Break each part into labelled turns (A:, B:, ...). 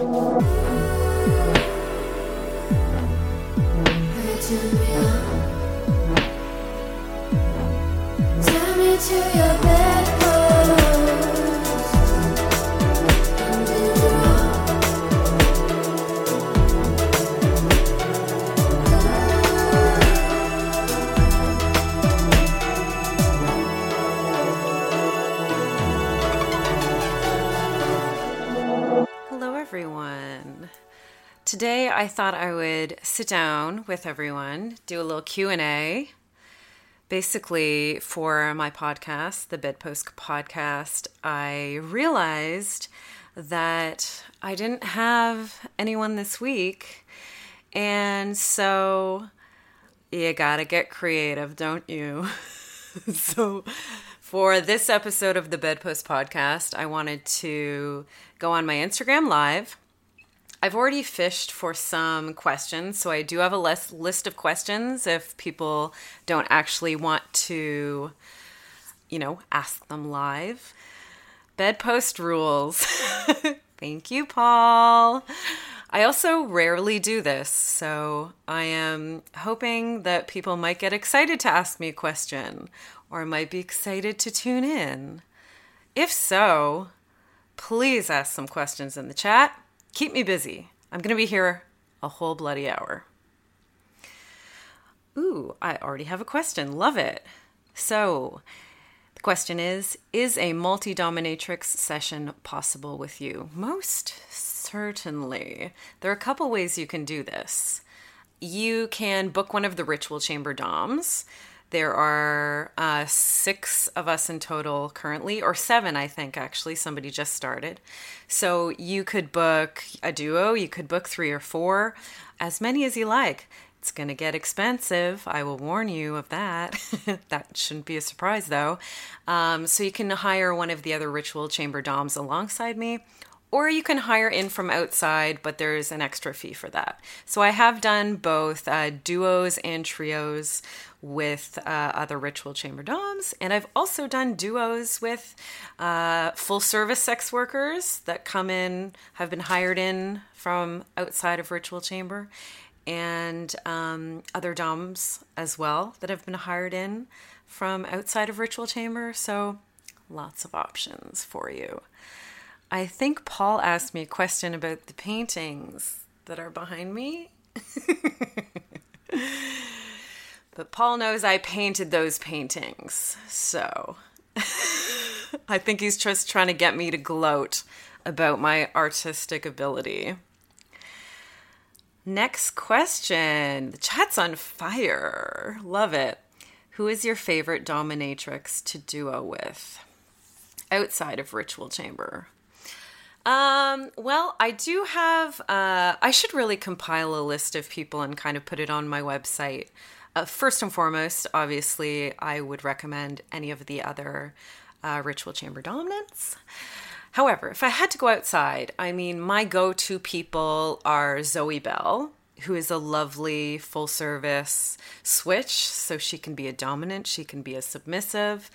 A: Hello, Today, I thought I would sit down with everyone, do a little Q and A. Basically, for my podcast, the Bedpost Podcast, I realized that I didn't have anyone this week, and so you gotta get creative, don't you? so, for this episode of the Bedpost Podcast, I wanted to go on my Instagram live. I've already fished for some questions, so I do have a list list of questions if people don't actually want to, you know, ask them live. Bedpost rules. Thank you, Paul. I also rarely do this, so I am hoping that people might get excited to ask me a question or might be excited to tune in. If so, please ask some questions in the chat. Keep me busy. I'm going to be here a whole bloody hour. Ooh, I already have a question. Love it. So, the question is Is a multi dominatrix session possible with you? Most certainly. There are a couple ways you can do this. You can book one of the ritual chamber DOMs. There are uh, six of us in total currently, or seven, I think, actually. Somebody just started. So you could book a duo, you could book three or four, as many as you like. It's going to get expensive. I will warn you of that. that shouldn't be a surprise, though. Um, so you can hire one of the other ritual chamber DOMs alongside me, or you can hire in from outside, but there's an extra fee for that. So I have done both uh, duos and trios with uh, other ritual chamber DOMs, and I've also done duos with uh, full service sex workers that come in, have been hired in from outside of ritual chamber, and um, other DOMs as well that have been hired in from outside of ritual chamber. So lots of options for you. I think Paul asked me a question about the paintings that are behind me. but Paul knows I painted those paintings. So I think he's just trying to get me to gloat about my artistic ability. Next question. The chat's on fire. Love it. Who is your favorite dominatrix to duo with outside of Ritual Chamber? Um, well, I do have, uh, I should really compile a list of people and kind of put it on my website. Uh, first and foremost, obviously, I would recommend any of the other uh, ritual chamber dominants. However, if I had to go outside, I mean, my go to people are Zoe Bell, who is a lovely full service switch. So she can be a dominant, she can be a submissive.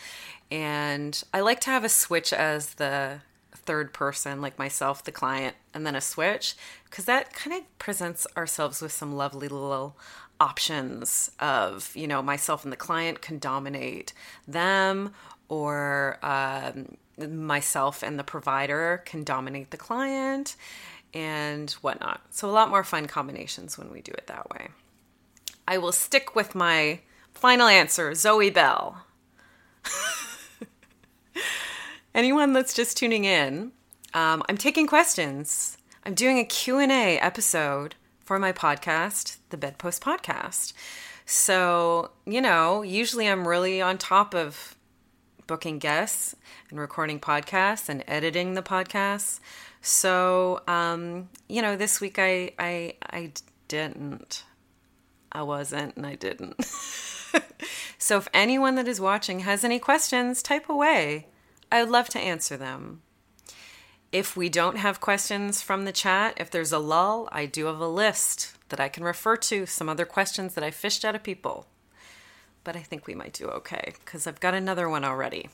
A: And I like to have a switch as the third person, like myself, the client, and then a switch, because that kind of presents ourselves with some lovely little options of, you know, myself and the client can dominate them, or um, myself and the provider can dominate the client, and whatnot. So, a lot more fun combinations when we do it that way. I will stick with my final answer Zoe Bell. anyone that's just tuning in, um, I'm taking questions. I'm doing a Q&A episode for my podcast, the Bedpost Podcast. So, you know, usually I'm really on top of booking guests and recording podcasts and editing the podcasts. So, um, you know, this week I I I didn't. I wasn't and I didn't. so if anyone that is watching has any questions, type away. I would love to answer them. If we don't have questions from the chat, if there's a lull, I do have a list that I can refer to, some other questions that I fished out of people. But I think we might do okay because I've got another one already.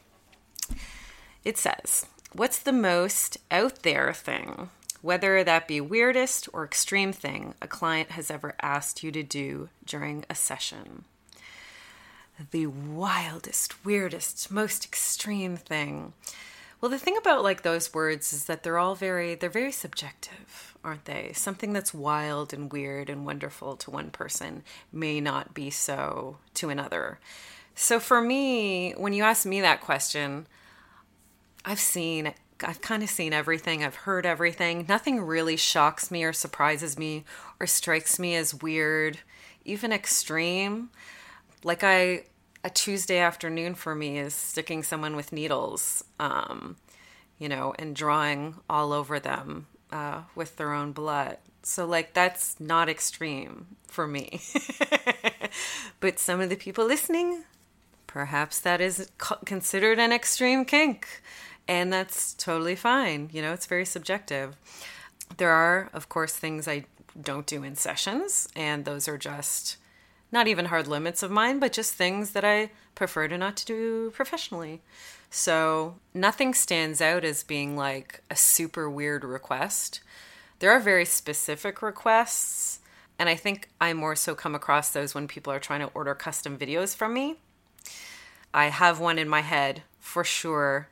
A: It says, What's the most out there thing whether that be weirdest or extreme thing a client has ever asked you to do during a session. The wildest, weirdest, most extreme thing. Well, the thing about like those words is that they're all very they're very subjective, aren't they? Something that's wild and weird and wonderful to one person may not be so to another. So for me, when you ask me that question, I've seen I've kind of seen everything. I've heard everything. Nothing really shocks me or surprises me or strikes me as weird, even extreme. Like I a Tuesday afternoon for me is sticking someone with needles, um, you know, and drawing all over them uh, with their own blood. So, like, that's not extreme for me. but some of the people listening, perhaps that is considered an extreme kink and that's totally fine. You know, it's very subjective. There are, of course, things I don't do in sessions, and those are just not even hard limits of mine, but just things that I prefer to not to do professionally. So nothing stands out as being like a super weird request. There are very specific requests, and I think I more so come across those when people are trying to order custom videos from me. I have one in my head for sure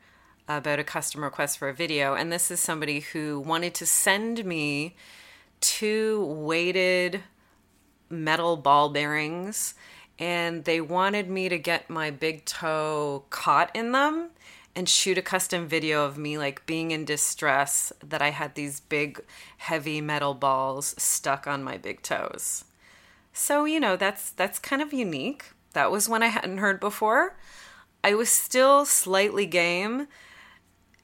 A: about a custom request for a video. And this is somebody who wanted to send me two weighted metal ball bearings and they wanted me to get my big toe caught in them and shoot a custom video of me like being in distress that I had these big heavy metal balls stuck on my big toes. So, you know, that's that's kind of unique. That was one I hadn't heard before. I was still slightly game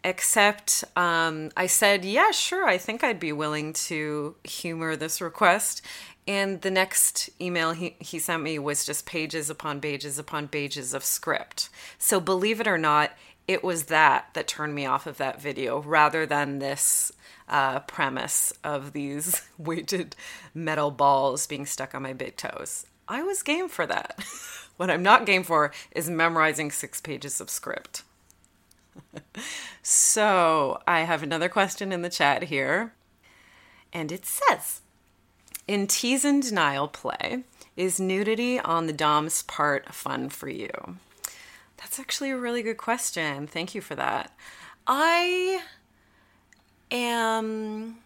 A: except um, I said, yeah, sure, I think I'd be willing to humor this request. And the next email he, he sent me was just pages upon pages upon pages of script. So believe it or not, it was that that turned me off of that video rather than this uh, premise of these weighted metal balls being stuck on my big toes. I was game for that. what I'm not game for is memorizing six pages of script so I have another question in the chat here. And it says In tease and denial play, is nudity on the Dom's part fun for you? That's actually a really good question. Thank you for that. I am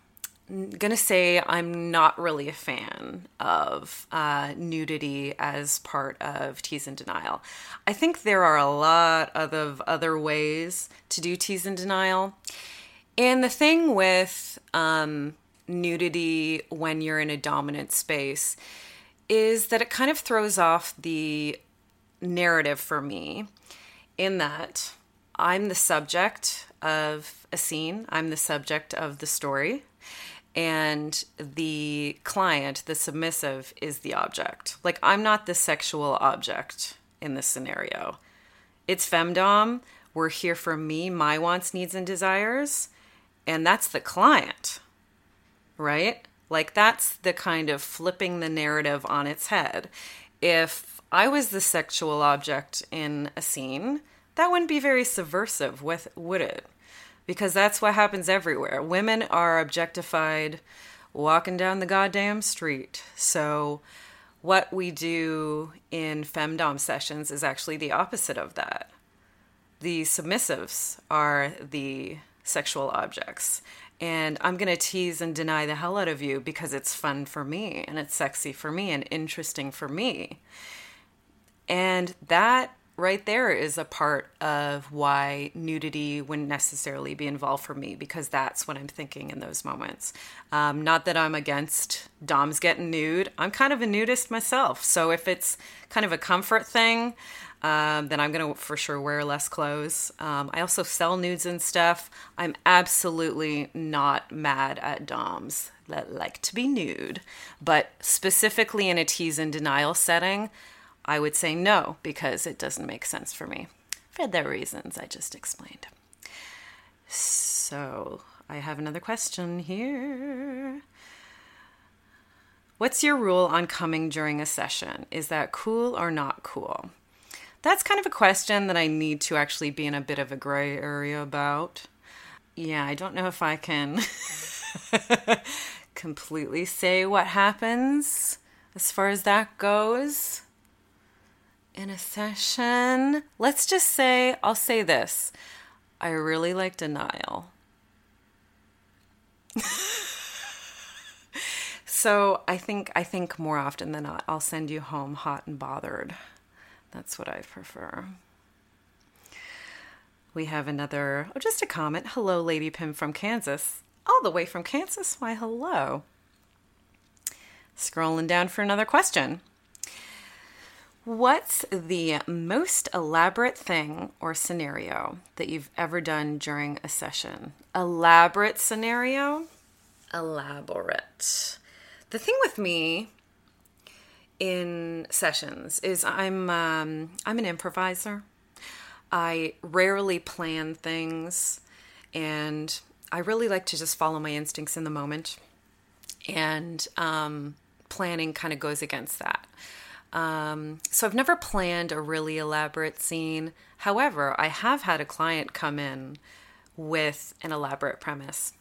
A: gonna say I'm not really a fan of uh, nudity as part of tease and denial. I think there are a lot of other ways to do tease and denial. And the thing with um, nudity when you're in a dominant space is that it kind of throws off the narrative for me in that I'm the subject of a scene, I'm the subject of the story and the client, the submissive, is the object. Like, I'm not the sexual object in this scenario. It's femdom. We're here for me, my wants, needs, and desires. And that's the client, right? Like, that's the kind of flipping the narrative on its head. If I was the sexual object in a scene, that wouldn't be very subversive, with, would it? because that's what happens everywhere. Women are objectified walking down the goddamn street. So, what we do in femdom sessions is actually the opposite of that. The submissives are the sexual objects. And I'm going to tease and deny the hell out of you because it's fun for me and it's sexy for me and interesting for me. And that right there is a part of why nudity wouldn't necessarily be involved for me because that's what I'm thinking in those moments. Um, not that I'm against Doms getting nude. I'm kind of a nudist myself. So if it's kind of a comfort thing, um, then I'm going to for sure wear less clothes. Um, I also sell nudes and stuff. I'm absolutely not mad at Doms that like to be nude, but specifically in a tease and denial setting, I would say no because it doesn't make sense for me for the reasons I just explained. So I have another question here. What's your rule on coming during a session? Is that cool or not cool? That's kind of a question that I need to actually be in a bit of a gray area about. Yeah, I don't know if I can completely say what happens as far as that goes in a session. Let's just say, I'll say this I really like denial. so I think I think more often than not I'll send you home hot and bothered. That's what I prefer. We have another, oh, just a comment. Hello, Lady Pim from Kansas. All the way from Kansas? Why, hello. Scrolling down for another question. What's the most elaborate thing or scenario that you've ever done during a session? Elaborate scenario? Elaborate. The thing with me in sessions is I'm um, I'm an improviser. I rarely plan things, and I really like to just follow my instincts in the moment. And um, planning kind of goes against that. Um, so I've never planned a really elaborate scene. However, I have had a client come in with an elaborate premise,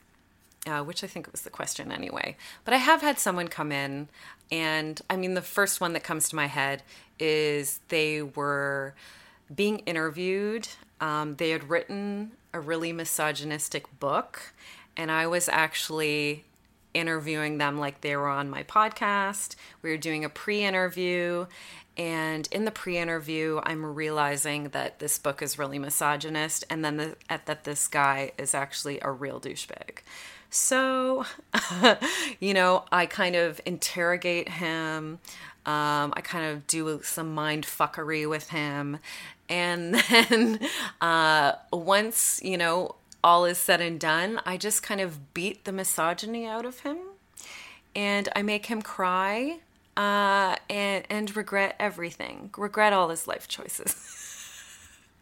A: uh, which I think was the question anyway. But I have had someone come in, and I mean, the first one that comes to my head is they were being interviewed. Um, they had written a really misogynistic book, and I was actually interviewing them like they were on my podcast. We were doing a pre interview. And in the pre interview, I'm realizing that this book is really misogynist and then the, that this guy is actually a real douchebag. So, you know, I kind of interrogate him. Um, I kind of do some mind fuckery with him. And then uh, once, you know, all is said and done, I just kind of beat the misogyny out of him and I make him cry uh, and, and regret everything, regret all his life choices.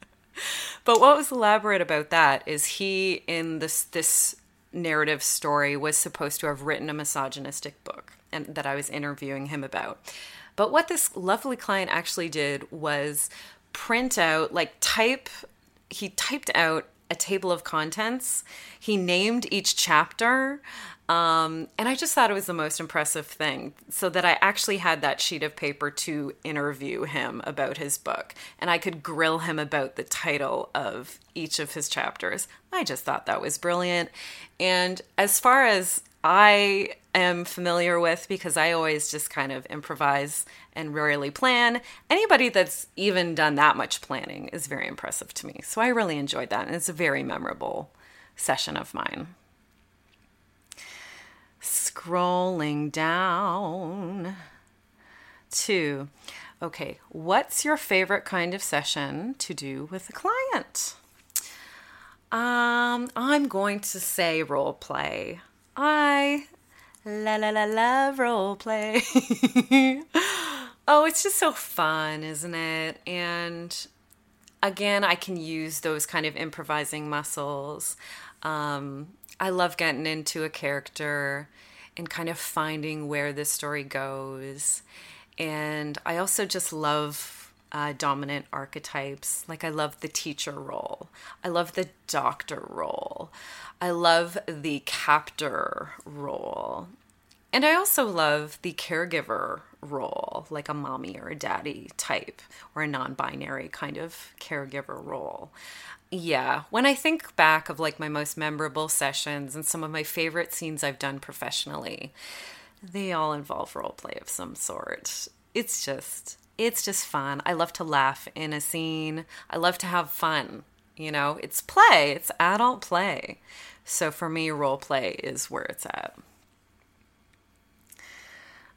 A: but what was elaborate about that is he, in this, this narrative story, was supposed to have written a misogynistic book and that I was interviewing him about. But what this lovely client actually did was print out, like type, he typed out a table of contents. He named each chapter. Um, and I just thought it was the most impressive thing. So that I actually had that sheet of paper to interview him about his book. And I could grill him about the title of each of his chapters. I just thought that was brilliant. And as far as I am familiar with because I always just kind of improvise and rarely plan. Anybody that's even done that much planning is very impressive to me. So I really enjoyed that, and it's a very memorable session of mine. Scrolling down to, okay, what's your favorite kind of session to do with a client? Um, I'm going to say role play. I la la la love role play. oh, it's just so fun, isn't it? And again, I can use those kind of improvising muscles. Um, I love getting into a character and kind of finding where the story goes. And I also just love uh, dominant archetypes. Like, I love the teacher role, I love the doctor role, I love the captor role. And I also love the caregiver role, like a mommy or a daddy type, or a non binary kind of caregiver role. Yeah, when I think back of like my most memorable sessions and some of my favorite scenes I've done professionally, they all involve role play of some sort. It's just it's just fun. I love to laugh in a scene. I love to have fun. You know, it's play, it's adult play. So for me, role play is where it's at.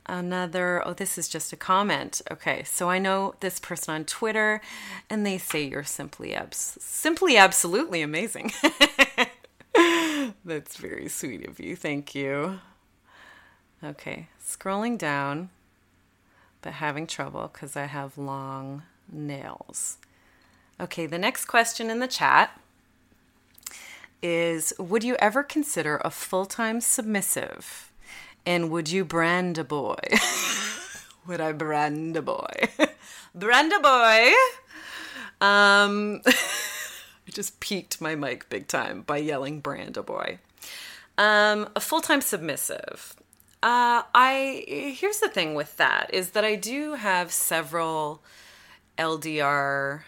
A: Another, oh, this is just a comment. Okay, so I know this person on Twitter, and they say you're simply abs- simply absolutely amazing. That's very sweet of you. Thank you. Okay, scrolling down but having trouble because I have long nails. Okay, the next question in the chat is Would you ever consider a full time submissive? And would you brand a boy? would I brand a boy? brand a boy! Um, I just peaked my mic big time by yelling brand a boy. Um, a full time submissive. Uh, I here's the thing with that is that I do have several LDR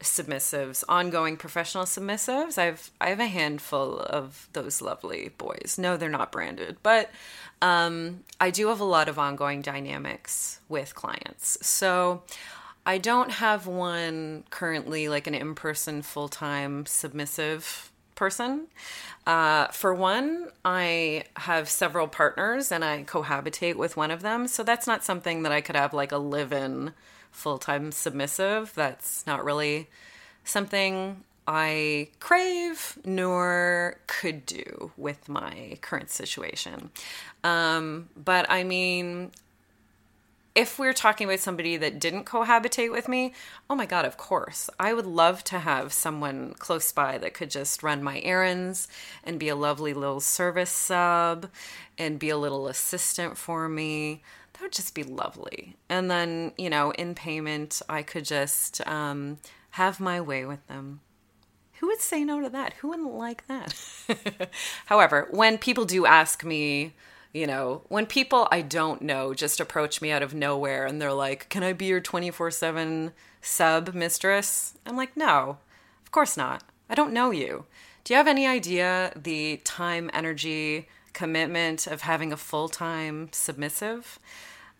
A: submissives, ongoing professional submissives. I've I have a handful of those lovely boys. No, they're not branded, but um, I do have a lot of ongoing dynamics with clients. So I don't have one currently like an in-person full-time submissive person. Uh, for one, I have several partners and I cohabitate with one of them. So that's not something that I could have like a live in full time submissive. That's not really something I crave nor could do with my current situation. Um, but I mean, if we're talking about somebody that didn't cohabitate with me, oh my God, of course. I would love to have someone close by that could just run my errands and be a lovely little service sub and be a little assistant for me. That would just be lovely. And then, you know, in payment, I could just um, have my way with them. Who would say no to that? Who wouldn't like that? However, when people do ask me, you know, when people I don't know just approach me out of nowhere and they're like, Can I be your 24 7 sub mistress? I'm like, No, of course not. I don't know you. Do you have any idea the time, energy, commitment of having a full time submissive?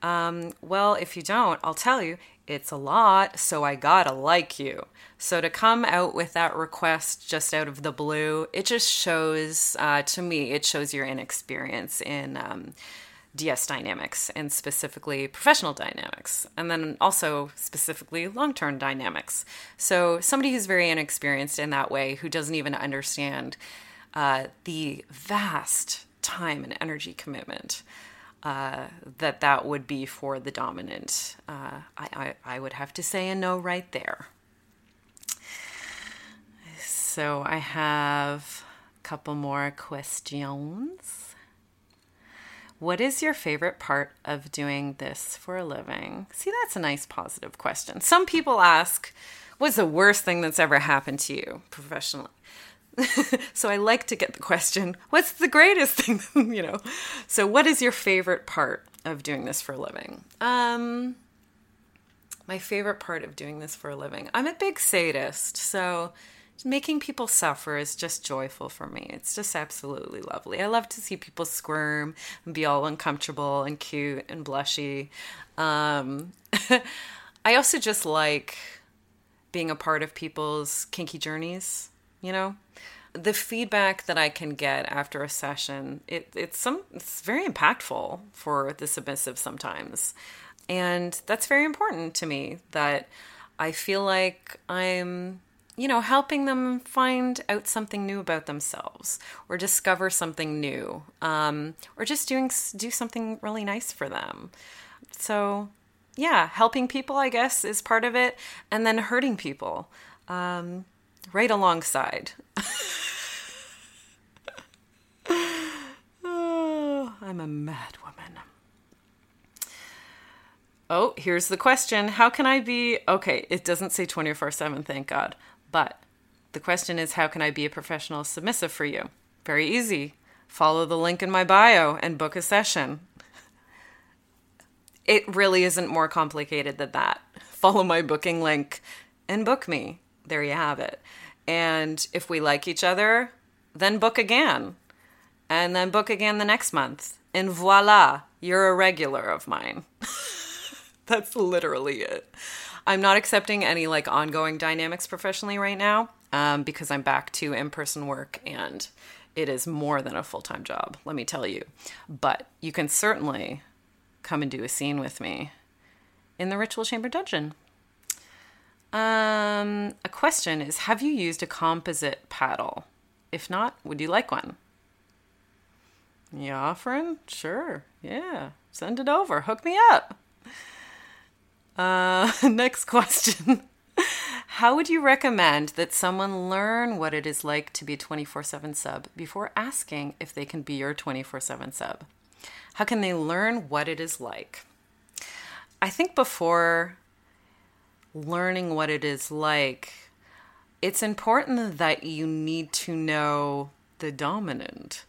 A: Um, well, if you don't, I'll tell you, it's a lot, so I gotta like you. So to come out with that request just out of the blue, it just shows, uh, to me, it shows your inexperience in um, DS dynamics and specifically professional dynamics, and then also specifically long term dynamics. So somebody who's very inexperienced in that way, who doesn't even understand uh, the vast time and energy commitment uh, that that would be for the dominant. Uh, I, I, I would have to say a no right there. So I have a couple more questions. What is your favorite part of doing this for a living? See, that's a nice positive question. Some people ask, What's the worst thing that's ever happened to you professionally? so I like to get the question, what's the greatest thing, you know? So what is your favorite part of doing this for a living? Um my favorite part of doing this for a living. I'm a big sadist, so making people suffer is just joyful for me. It's just absolutely lovely. I love to see people squirm and be all uncomfortable and cute and blushy. Um, I also just like being a part of people's kinky journeys you know the feedback that I can get after a session, it, it's some it's very impactful for the submissive sometimes. And that's very important to me that I feel like I'm, you know, helping them find out something new about themselves or discover something new um, or just doing do something really nice for them. So, yeah, helping people, I guess, is part of it, and then hurting people. Um, right alongside. oh, I'm a mad woman. Oh, here's the question How can I be. Okay, it doesn't say 24 7, thank God. But the question is How can I be a professional submissive for you? Very easy. Follow the link in my bio and book a session. It really isn't more complicated than that. Follow my booking link and book me there you have it. And if we like each other, then book again. And then book again the next month. And voila, you're a regular of mine. That's literally it. I'm not accepting any like ongoing dynamics professionally right now um, because I'm back to in person work and it is more than a full time job, let me tell you. But you can certainly come and do a scene with me in the Ritual Chamber Dungeon. Um, a question is Have you used a composite paddle? If not, would you like one? You offering? Sure. Yeah. Send it over. Hook me up. Uh, next question. How would you recommend that someone learn what it is like to be 24 7 sub before asking if they can be your 24 7 sub? How can they learn what it is like? I think before learning what it is like, it's important that you need to know the dominant.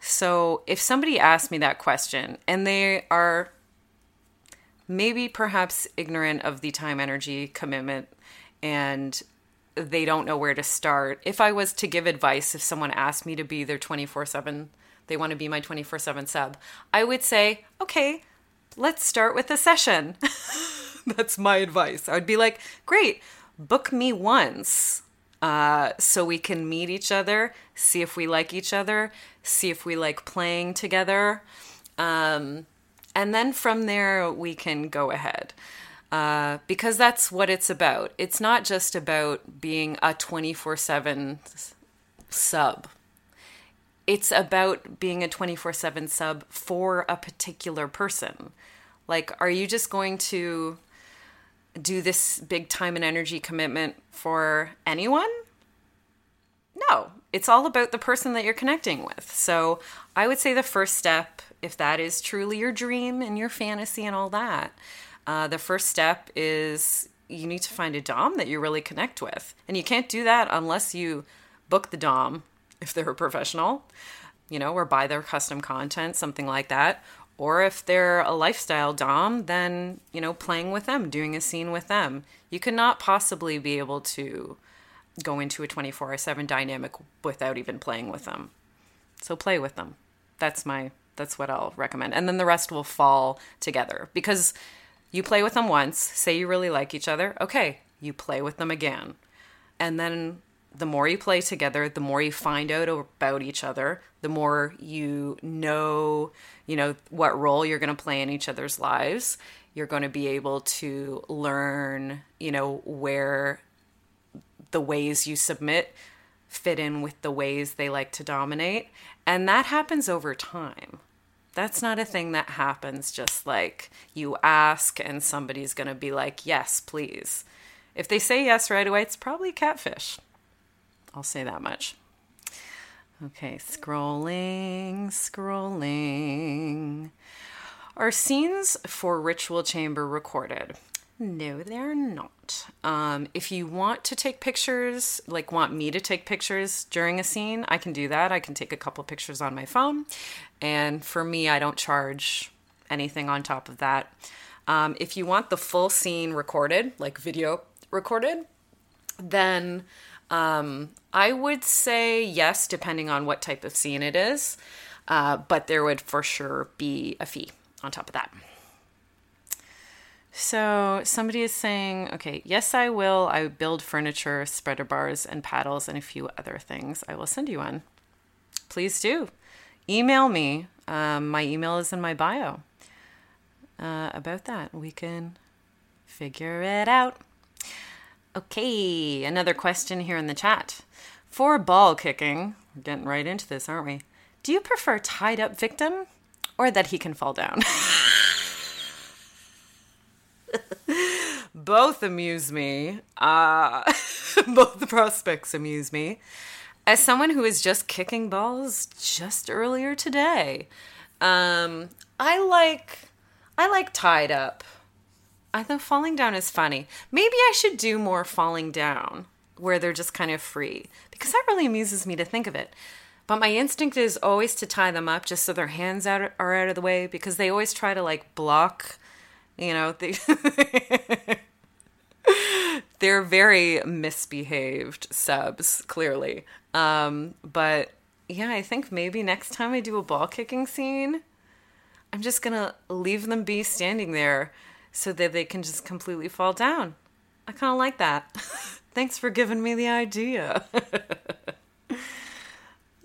A: So if somebody asks me that question and they are maybe perhaps ignorant of the time energy commitment and they don't know where to start. If I was to give advice, if someone asked me to be their 24 7, they want to be my 24 7 sub, I would say, okay, let's start with a session. That's my advice. I would be like, great, book me once uh, so we can meet each other, see if we like each other, see if we like playing together. Um, and then from there, we can go ahead. Uh, because that's what it's about. It's not just about being a 24 7 sub, it's about being a 24 7 sub for a particular person. Like, are you just going to do this big time and energy commitment for anyone? No, it's all about the person that you're connecting with. So I would say the first step, if that is truly your dream and your fantasy and all that, uh, the first step is you need to find a Dom that you really connect with. And you can't do that unless you book the Dom if they're a professional, you know, or buy their custom content, something like that. Or if they're a lifestyle Dom, then, you know, playing with them, doing a scene with them. You cannot possibly be able to go into a 24 7 dynamic without even playing with them. So play with them. That's my that's what I'll recommend. And then the rest will fall together because you play with them once, say you really like each other, okay, you play with them again. And then the more you play together, the more you find out about each other, the more you know, you know, what role you're going to play in each other's lives. You're going to be able to learn, you know, where the ways you submit fit in with the ways they like to dominate. And that happens over time. That's not a thing that happens just like you ask and somebody's going to be like, yes, please. If they say yes right away, it's probably catfish. I'll say that much. Okay, scrolling, scrolling. Are scenes for Ritual Chamber recorded? No, they're not. Um, if you want to take pictures, like want me to take pictures during a scene, I can do that. I can take a couple pictures on my phone. And for me, I don't charge anything on top of that. Um, if you want the full scene recorded, like video recorded, then um, I would say yes, depending on what type of scene it is. Uh, but there would for sure be a fee on top of that. So somebody is saying, okay, yes, I will. I build furniture, spreader bars, and paddles, and a few other things. I will send you one. Please do. Email me. Um, my email is in my bio. Uh, about that, we can figure it out. Okay, another question here in the chat. For ball kicking, we're getting right into this, aren't we? Do you prefer tied up victim or that he can fall down? both amuse me. Uh, both the prospects amuse me. As someone who was just kicking balls just earlier today, um, I like I like tied up. I think falling down is funny. Maybe I should do more falling down where they're just kind of free because that really amuses me to think of it. But my instinct is always to tie them up just so their hands out, are out of the way because they always try to like block, you know, they they're very misbehaved subs, clearly. Um, but yeah, I think maybe next time I do a ball kicking scene, I'm just gonna leave them be standing there so that they can just completely fall down. I kind of like that. Thanks for giving me the idea.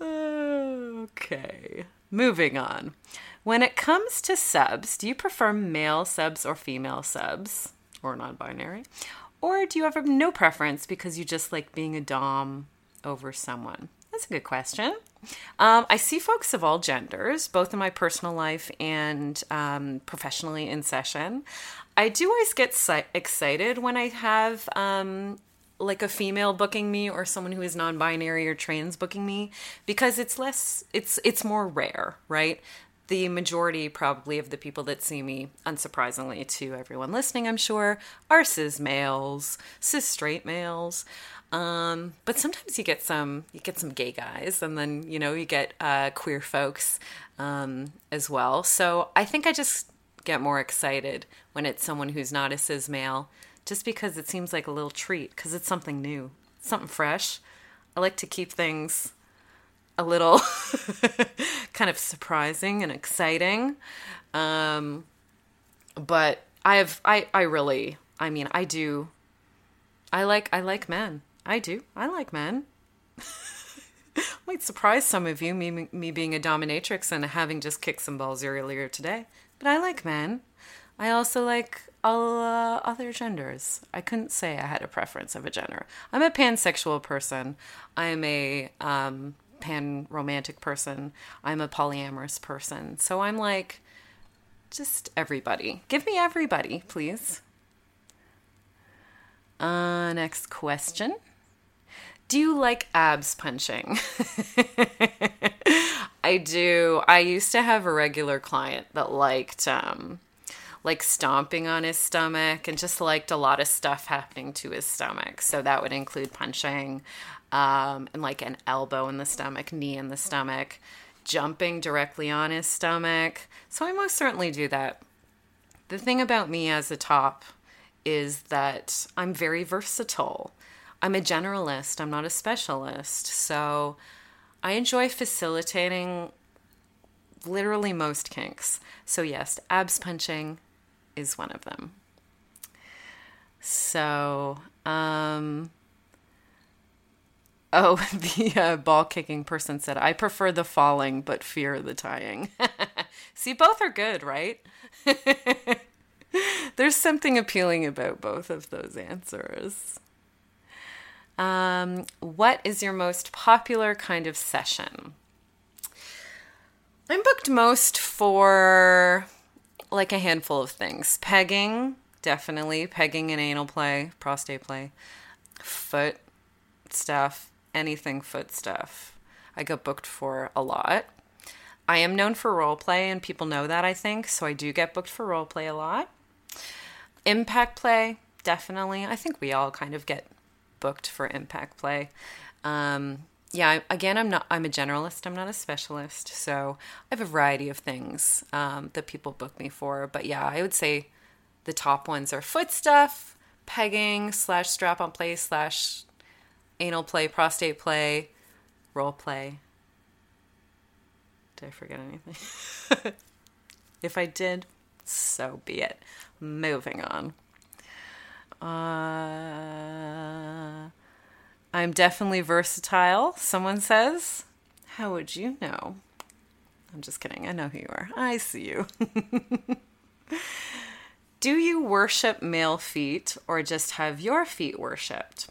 A: okay, moving on. When it comes to subs, do you prefer male subs or female subs? Or non binary? Or do you have no preference because you just like being a Dom over someone? That's a good question. Um, I see folks of all genders, both in my personal life and um, professionally in session. I do always get si- excited when I have um, like a female booking me or someone who is non-binary or trans booking me because it's less it's it's more rare right the majority probably of the people that see me, unsurprisingly to everyone listening, I'm sure, are cis males, cis straight males. Um, but sometimes you get some you get some gay guys, and then you know you get uh, queer folks um, as well. So I think I just get more excited when it's someone who's not a cis male, just because it seems like a little treat because it's something new, something fresh. I like to keep things a little kind of surprising and exciting. Um, but I have I I really I mean I do I like I like men. I do. I like men. Might surprise some of you, me me being a dominatrix and having just kicked some balls earlier today. But I like men. I also like all uh, other genders. I couldn't say I had a preference of a gender. I'm a pansexual person. I'm a um, pan romantic person. I'm a polyamorous person. So I'm like, just everybody. Give me everybody, please. Uh, next question. Do you like abs punching? I do. I used to have a regular client that liked um like stomping on his stomach and just liked a lot of stuff happening to his stomach. So that would include punching um and like an elbow in the stomach, knee in the stomach, jumping directly on his stomach. So I most certainly do that. The thing about me as a top is that I'm very versatile. I'm a generalist, I'm not a specialist. So I enjoy facilitating literally most kinks. So, yes, abs punching is one of them. So, um, oh, the uh, ball kicking person said, I prefer the falling but fear the tying. See, both are good, right? There's something appealing about both of those answers. Um, what is your most popular kind of session? I'm booked most for like a handful of things. Pegging, definitely. Pegging and anal play, prostate play, foot stuff, anything foot stuff. I get booked for a lot. I am known for role play, and people know that, I think, so I do get booked for role play a lot. Impact play, definitely. I think we all kind of get booked for impact play. Um, yeah, again, I'm not. I'm a generalist. I'm not a specialist, so I have a variety of things um, that people book me for. But yeah, I would say the top ones are foot stuff, pegging slash strap on play slash anal play, prostate play, role play. Did I forget anything? if I did, so be it. Moving on. Uh, I'm definitely versatile, someone says. How would you know? I'm just kidding. I know who you are. I see you. Do you worship male feet or just have your feet worshipped?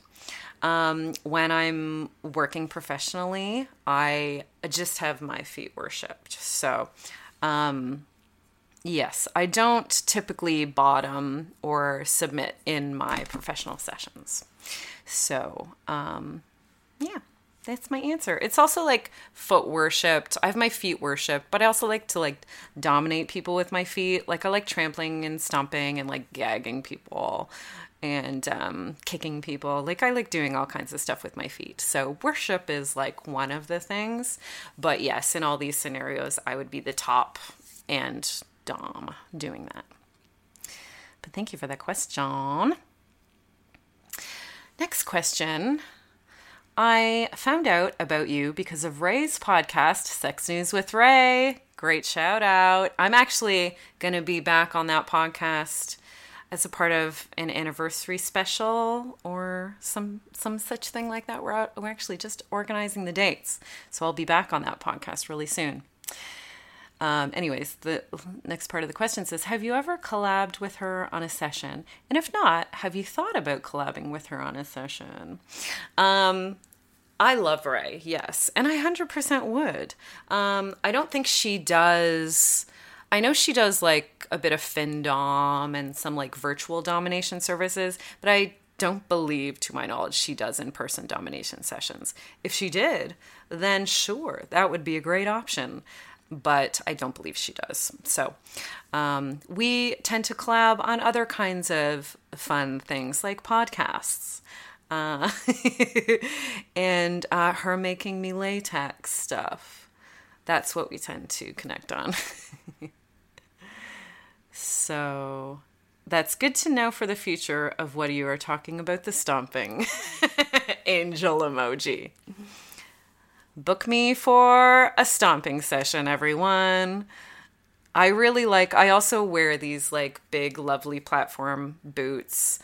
A: Um, when I'm working professionally, I just have my feet worshipped. So, um, Yes, I don't typically bottom or submit in my professional sessions. So, um, yeah, that's my answer. It's also like foot worshipped. I have my feet worshipped, but I also like to like dominate people with my feet. Like I like trampling and stomping and like gagging people and um, kicking people. Like I like doing all kinds of stuff with my feet. So worship is like one of the things. But yes, in all these scenarios, I would be the top and Dom doing that. But thank you for that question. Next question. I found out about you because of Ray's podcast, Sex News with Ray. Great shout out. I'm actually going to be back on that podcast as a part of an anniversary special or some some such thing like that. We're out, we're actually just organizing the dates. So I'll be back on that podcast really soon. Um, anyways, the next part of the question says Have you ever collabed with her on a session? And if not, have you thought about collabing with her on a session? Um, I love Ray, yes. And I 100% would. Um, I don't think she does. I know she does like a bit of FinDom and some like virtual domination services, but I don't believe, to my knowledge, she does in person domination sessions. If she did, then sure, that would be a great option but I don't believe she does. So um, we tend to collab on other kinds of fun things like podcasts. uh, and uh, her making me latex stuff. That's what we tend to connect on. so that's good to know for the future of what you are talking about the stomping. Angel emoji. Book me for a stomping session, everyone. I really like I also wear these like big lovely platform boots.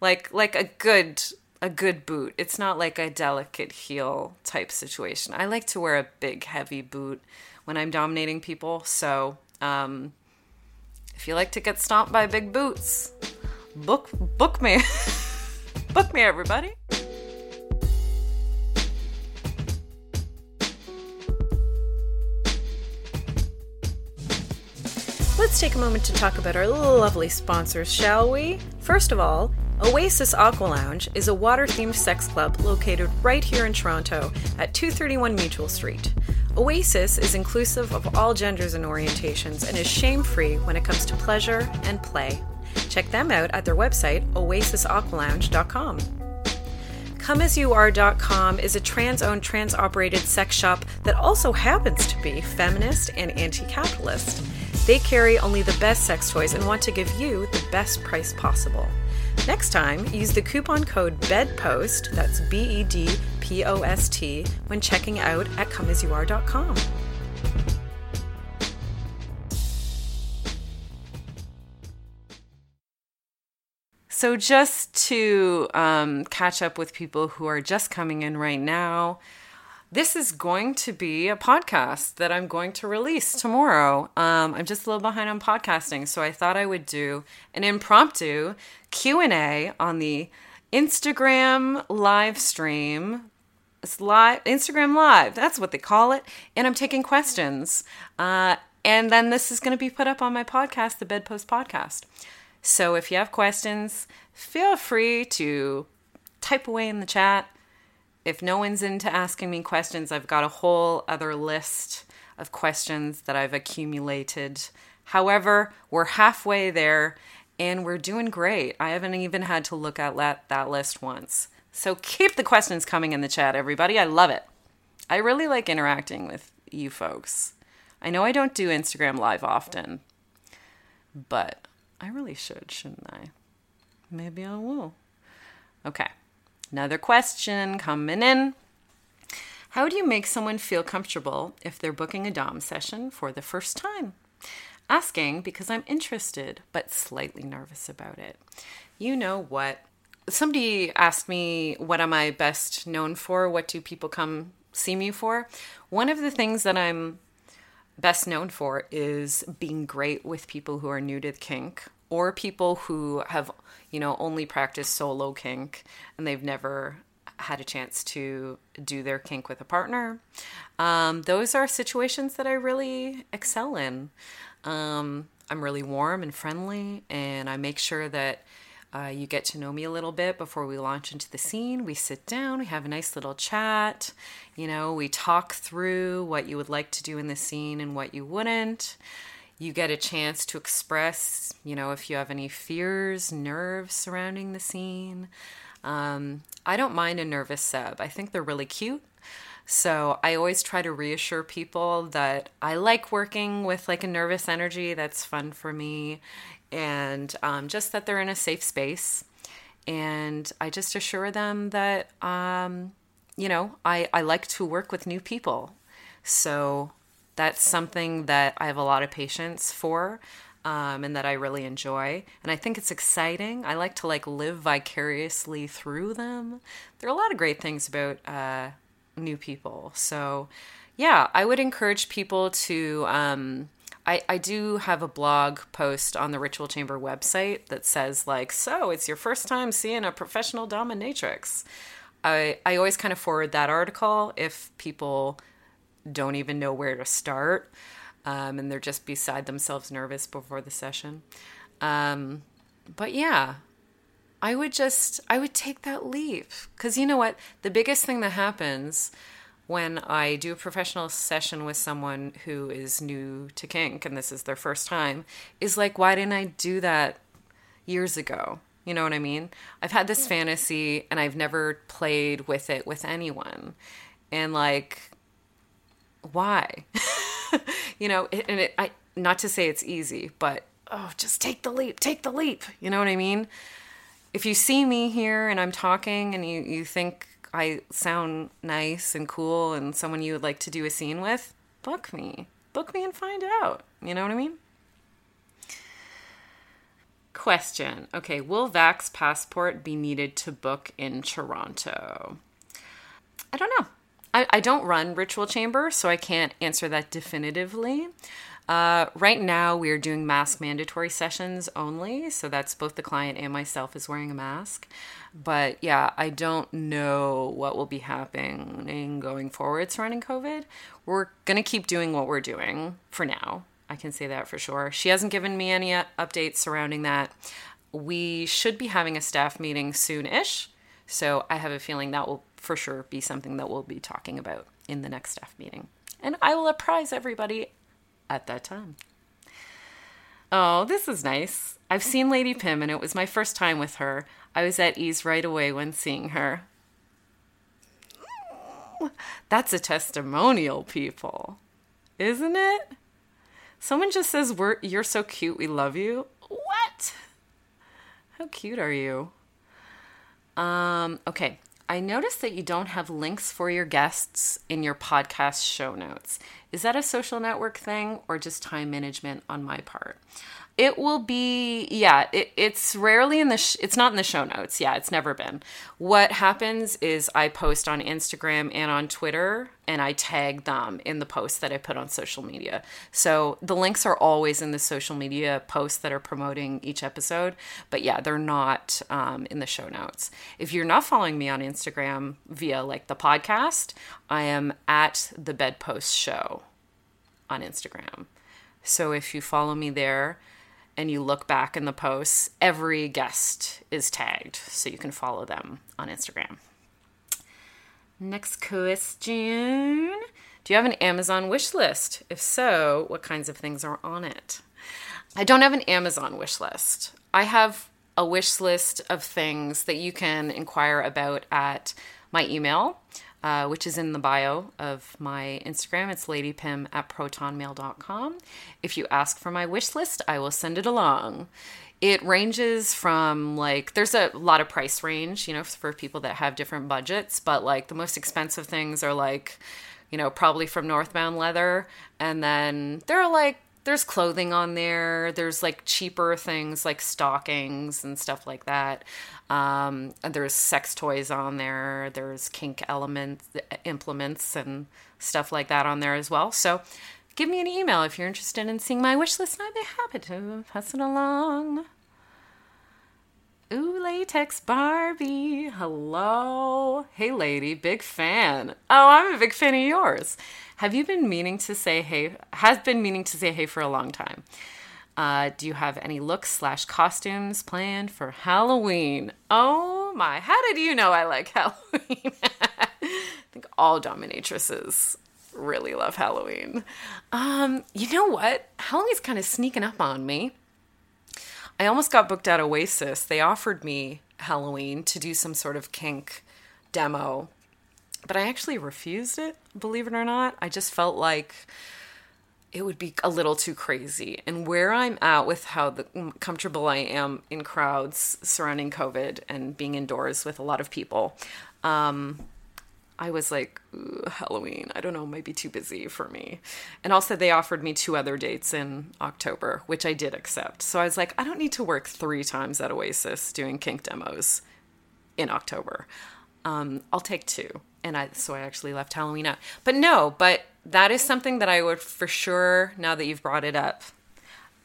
A: Like like a good a good boot. It's not like a delicate heel type situation. I like to wear a big heavy boot when I'm dominating people. So, um if you like to get stomped by big boots, book book me. book me everybody. Let's take a moment to talk about our lovely sponsors, shall we? First of all, Oasis Aqua Lounge is a water themed sex club located right here in Toronto at 231 Mutual Street. Oasis is inclusive of all genders and orientations and is shame free when it comes to pleasure and play. Check them out at their website, oasisaqualounge.com. ComeAsYouAre.com is a trans owned, trans operated sex shop that also happens to be feminist and anti capitalist. They carry only the best sex toys and want to give you the best price possible. Next time, use the coupon code BEDPOST, that's B E D P O S T, when checking out at comeasyouare.com. So, just to um, catch up with people who are just coming in right now, this is going to be a podcast that I'm going to release tomorrow. Um, I'm just a little behind on podcasting, so I thought I would do an impromptu Q and A on the Instagram live stream. It's live Instagram live. That's what they call it. And I'm taking questions. Uh, and then this is going to be put up on my podcast, the Bedpost Podcast. So if you have questions, feel free to type away in the chat if no one's into asking me questions, I've got a whole other list of questions that I've accumulated. However, we're halfway there and we're doing great. I haven't even had to look at that list once. So keep the questions coming in the chat, everybody. I love it. I really like interacting with you folks. I know I don't do Instagram live often, but I really should, shouldn't I? Maybe I will. Okay. Another question coming in. How do you make someone feel comfortable if they're booking a Dom session for the first time? Asking because I'm interested, but slightly nervous about it. You know what? Somebody asked me, What am I best known for? What do people come see me for? One of the things that I'm best known for is being great with people who are new to kink or people who have you know, only practiced solo kink and they've never had a chance to do their kink with a partner. Um, those are situations that I really excel in. Um, I'm really warm and friendly, and I make sure that uh, you get to know me a little bit before we launch into the scene. We sit down, we have a nice little chat. You know, we talk through what you would like to do in the scene and what you wouldn't you get a chance to express, you know, if you have any fears, nerves surrounding the scene. Um, I don't mind a nervous sub. I think they're really cute. So I always try to reassure people that I like working with like a nervous energy. That's fun for me. And um, just that they're in a safe space. And I just assure them that, um, you know, I, I like to work with new people. So that's something that I have a lot of patience for. Um, and that I really enjoy. And I think it's exciting. I like to like live vicariously through them. There are a lot of great things about uh, new people. So, yeah, I would encourage people to. Um, I, I do have a blog post on the Ritual Chamber website that says like, so it's your first time seeing a professional dominatrix. I I always kind of forward that article if people don't even know where to start. Um, and they're just beside themselves nervous before the session. Um, but yeah, I would just, I would take that leap. Because you know what? The biggest thing that happens when I do a professional session with someone who is new to kink and this is their first time is like, why didn't I do that years ago? You know what I mean? I've had this fantasy and I've never played with it with anyone. And like, why? you know, and it, I, not to say it's easy, but oh, just take the leap, take the leap. You know what I mean? If you see me here and I'm talking and you, you think I sound nice and cool and someone you would like to do a scene with, book me. Book me and find out. You know what I mean? Question. Okay, will Vax passport be needed to book in Toronto? I don't know. I, I don't run Ritual Chamber, so I can't answer that definitively. Uh, right now, we are doing mask mandatory sessions only, so that's both the client and myself is wearing a mask. But yeah, I don't know what will be happening going forward surrounding COVID. We're gonna keep doing what we're doing for now. I can say that for sure. She hasn't given me any updates surrounding that. We should be having a staff meeting soon ish, so I have a feeling that will for sure be something that we'll be talking about in the next staff meeting. And I will apprise everybody at that time. Oh, this is nice. I've seen Lady Pim and it was my first time with her. I was at ease right away when seeing her. That's a testimonial, people. Isn't it? Someone just says, We're, You're so cute, we love you. What? How cute are you? Um, okay, I noticed that you don't have links for your guests in your podcast show notes. Is that a social network thing or just time management on my part? It will be, yeah, it, it's rarely in the, sh- it's not in the show notes. Yeah, it's never been. What happens is I post on Instagram and on Twitter and I tag them in the posts that I put on social media. So the links are always in the social media posts that are promoting each episode. But yeah, they're not um, in the show notes. If you're not following me on Instagram via like the podcast, I am at the Bedpost Show on Instagram. So if you follow me there, and you look back in the posts, every guest is tagged so you can follow them on Instagram. Next question Do you have an Amazon wish list? If so, what kinds of things are on it? I don't have an Amazon wish list. I have a wish list of things that you can inquire about at my email, uh, which is in the bio of my Instagram. It's ladypim at protonmail.com. If you ask for my wish list, I will send it along. It ranges from like, there's a lot of price range, you know, for people that have different budgets, but like the most expensive things are like, you know, probably from Northbound Leather. And then there are like there's clothing on there. There's like cheaper things like stockings and stuff like that. Um, and there's sex toys on there. There's kink elements, implements, and stuff like that on there as well. So give me an email if you're interested in seeing my wish list, and I'd be happy to pass it along. Ooh, latex Barbie. Hello. Hey, lady. Big fan. Oh, I'm a big fan of yours. Have you been meaning to say hey? Has been meaning to say hey for a long time. Uh, do you have any looks slash costumes planned for Halloween? Oh my, how did you know I like Halloween? I think all dominatrices really love Halloween. Um, you know what? Halloween's kind of sneaking up on me. I almost got booked at Oasis. They offered me Halloween to do some sort of kink demo but I actually refused it, believe it or not. I just felt like it would be a little too crazy. And where I'm at with how the, comfortable I am in crowds surrounding COVID and being indoors with a lot of people, um, I was like, Halloween, I don't know, might be too busy for me. And also, they offered me two other dates in October, which I did accept. So I was like, I don't need to work three times at Oasis doing kink demos in October. Um, I'll take two and I so I actually left Halloween out. But no, but that is something that I would for sure now that you've brought it up,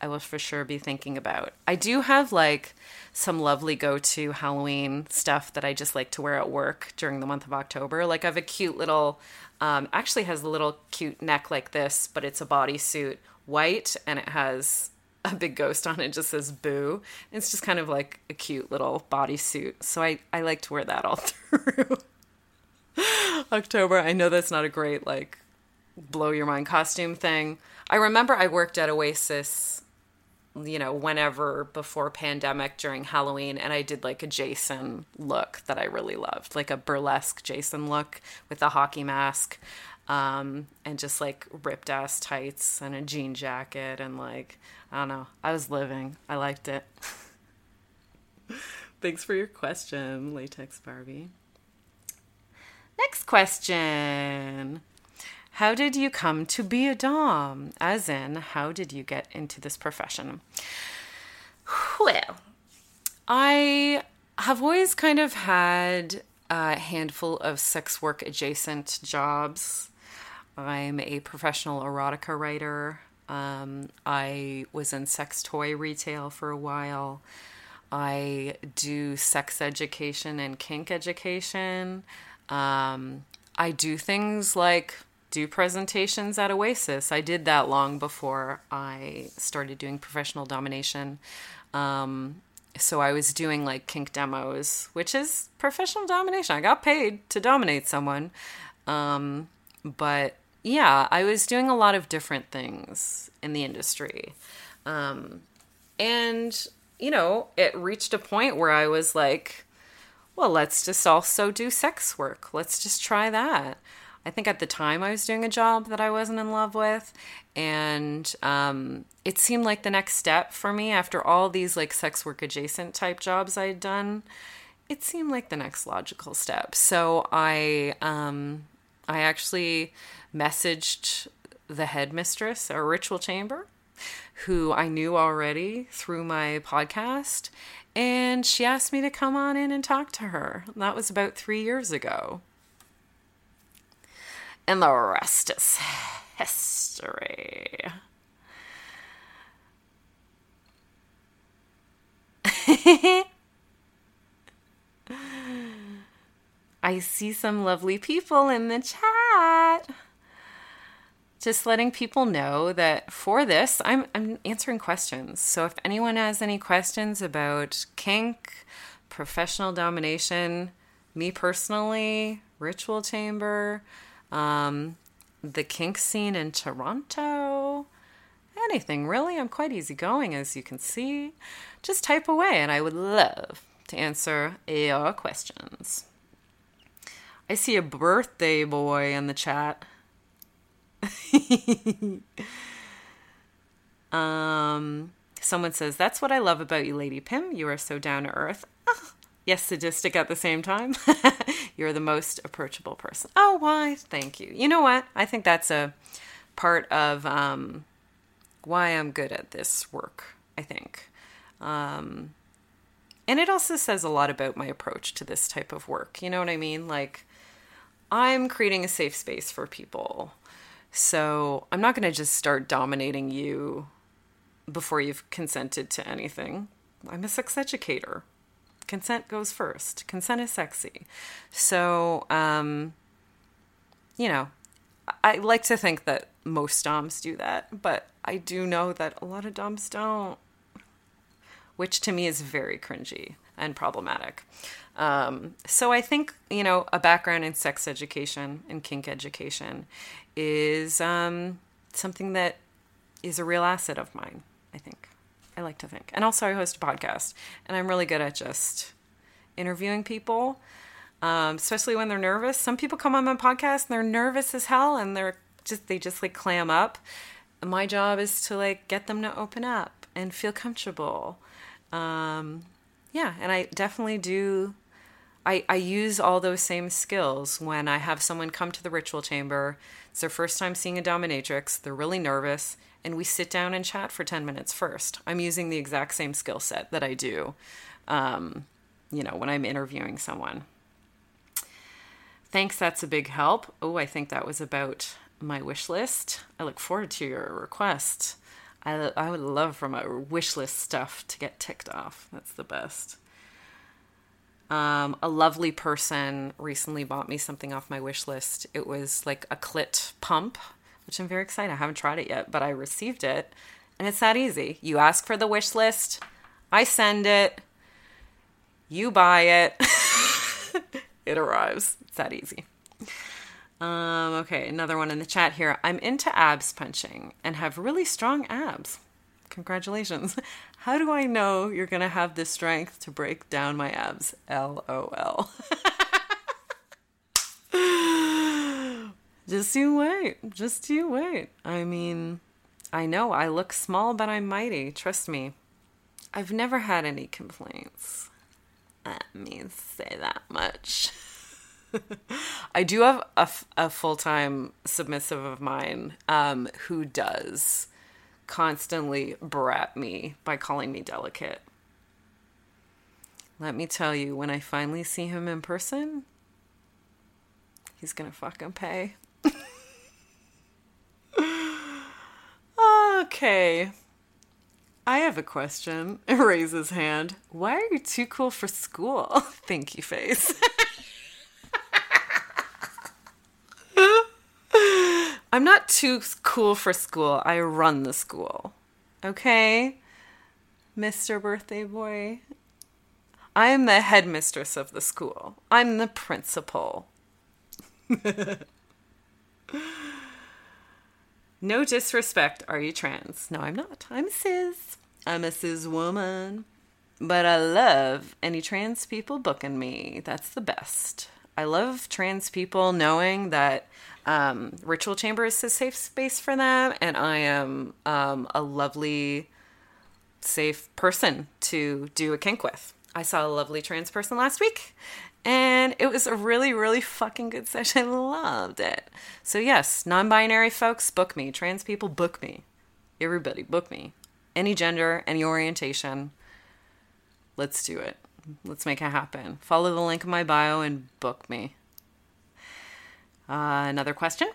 A: I will for sure be thinking about. I do have like some lovely go-to Halloween stuff that I just like to wear at work during the month of October. Like I have a cute little um, actually has a little cute neck like this, but it's a bodysuit white and it has a big ghost on it just says boo. It's just kind of like a cute little bodysuit. So I, I like to wear that all through. October. I know that's not a great like blow your mind costume thing. I remember I worked at Oasis you know, whenever before pandemic during Halloween, and I did like a Jason look that I really loved, like a burlesque Jason look with a hockey mask, um, and just like ripped ass tights and a jean jacket, and like, I don't know, I was living. I liked it. Thanks for your question, Latex Barbie. Next question. How did you come to be a Dom? As in, how did you get into this profession? Well, I have always kind of had a handful of sex work adjacent jobs. I'm a professional erotica writer. Um, I was in sex toy retail for a while. I do sex education and kink education. Um, I do things like do presentations at Oasis. I did that long before I started doing professional domination. Um, so I was doing like kink demos, which is professional domination. I got paid to dominate someone. Um, but yeah, I was doing a lot of different things in the industry. Um, and, you know, it reached a point where I was like, well, let's just also do sex work. Let's just try that. I think at the time I was doing a job that I wasn't in love with. And um, it seemed like the next step for me after all these like sex work adjacent type jobs I had done. It seemed like the next logical step. So I, um, I actually messaged the headmistress or ritual chamber who I knew already through my podcast. And she asked me to come on in and talk to her. That was about three years ago. And the rest is history. I see some lovely people in the chat. Just letting people know that for this, I'm, I'm answering questions. So if anyone has any questions about kink, professional domination, me personally, ritual chamber, um, the kink scene in Toronto, anything really. I'm quite easygoing, as you can see. Just type away, and I would love to answer your questions. I see a birthday boy in the chat. um, someone says, That's what I love about you, Lady Pim. You are so down to earth. Yes, sadistic at the same time. You're the most approachable person. Oh, why? Thank you. You know what? I think that's a part of um, why I'm good at this work, I think. Um, and it also says a lot about my approach to this type of work. You know what I mean? Like, I'm creating a safe space for people. So I'm not going to just start dominating you before you've consented to anything. I'm a sex educator consent goes first. Consent is sexy. So, um, you know, I like to think that most DOMs do that, but I do know that a lot of DOMs don't, which to me is very cringy and problematic. Um, so I think, you know, a background in sex education and kink education is um, something that is a real asset of mine, I think. I like to think. And also, I host a podcast, and I'm really good at just interviewing people, um, especially when they're nervous. Some people come on my podcast and they're nervous as hell, and they're just they just like clam up. My job is to like get them to open up and feel comfortable. Um, yeah, and I definitely do. I, I use all those same skills when I have someone come to the ritual chamber. It's their first time seeing a dominatrix. They're really nervous and we sit down and chat for 10 minutes first. I'm using the exact same skill set that I do, um, you know, when I'm interviewing someone. Thanks, that's a big help. Oh, I think that was about my wish list. I look forward to your request. I, I would love for my wish list stuff to get ticked off. That's the best. Um, a lovely person recently bought me something off my wish list. It was like a clit pump which I'm very excited. I haven't tried it yet, but I received it. And it's that easy. You ask for the wish list, I send it, you buy it, it arrives. It's that easy. Um, okay, another one in the chat here. I'm into abs punching and have really strong abs. Congratulations. How do I know you're going to have the strength to break down my abs? LOL. Just you wait. Just you wait. I mean, I know I look small, but I'm mighty. Trust me. I've never had any complaints. Let me say that much. I do have a, a full time submissive of mine um, who does constantly brat me by calling me delicate. Let me tell you, when I finally see him in person, he's gonna fucking pay. Okay. I have a question. Raise his hand. Why are you too cool for school? Thank you, face. I'm not too cool for school. I run the school. Okay? Mr. Birthday Boy. I am the headmistress of the school. I'm the principal. no disrespect. Are you trans? No, I'm not. I'm cis. I'm a cis woman. But I love any trans people booking me. That's the best. I love trans people knowing that um, Ritual Chamber is a safe space for them, and I am um, a lovely, safe person to do a kink with. I saw a lovely trans person last week, and it was a really, really fucking good session. Loved it. So, yes, non binary folks, book me. Trans people, book me. Everybody, book me. Any gender, any orientation. Let's do it. Let's make it happen. Follow the link in my bio and book me. Uh, another question.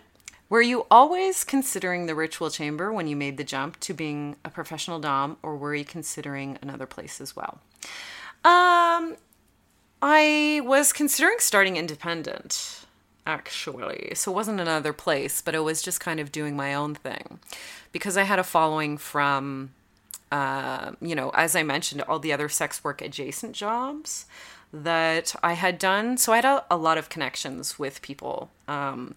A: Were you always considering the ritual chamber when you made the jump to being a professional Dom, or were you considering another place as well? Um, I was considering starting independent, actually. So it wasn't another place, but it was just kind of doing my own thing because I had a following from, uh, you know, as I mentioned, all the other sex work adjacent jobs that I had done. So I had a, a lot of connections with people um,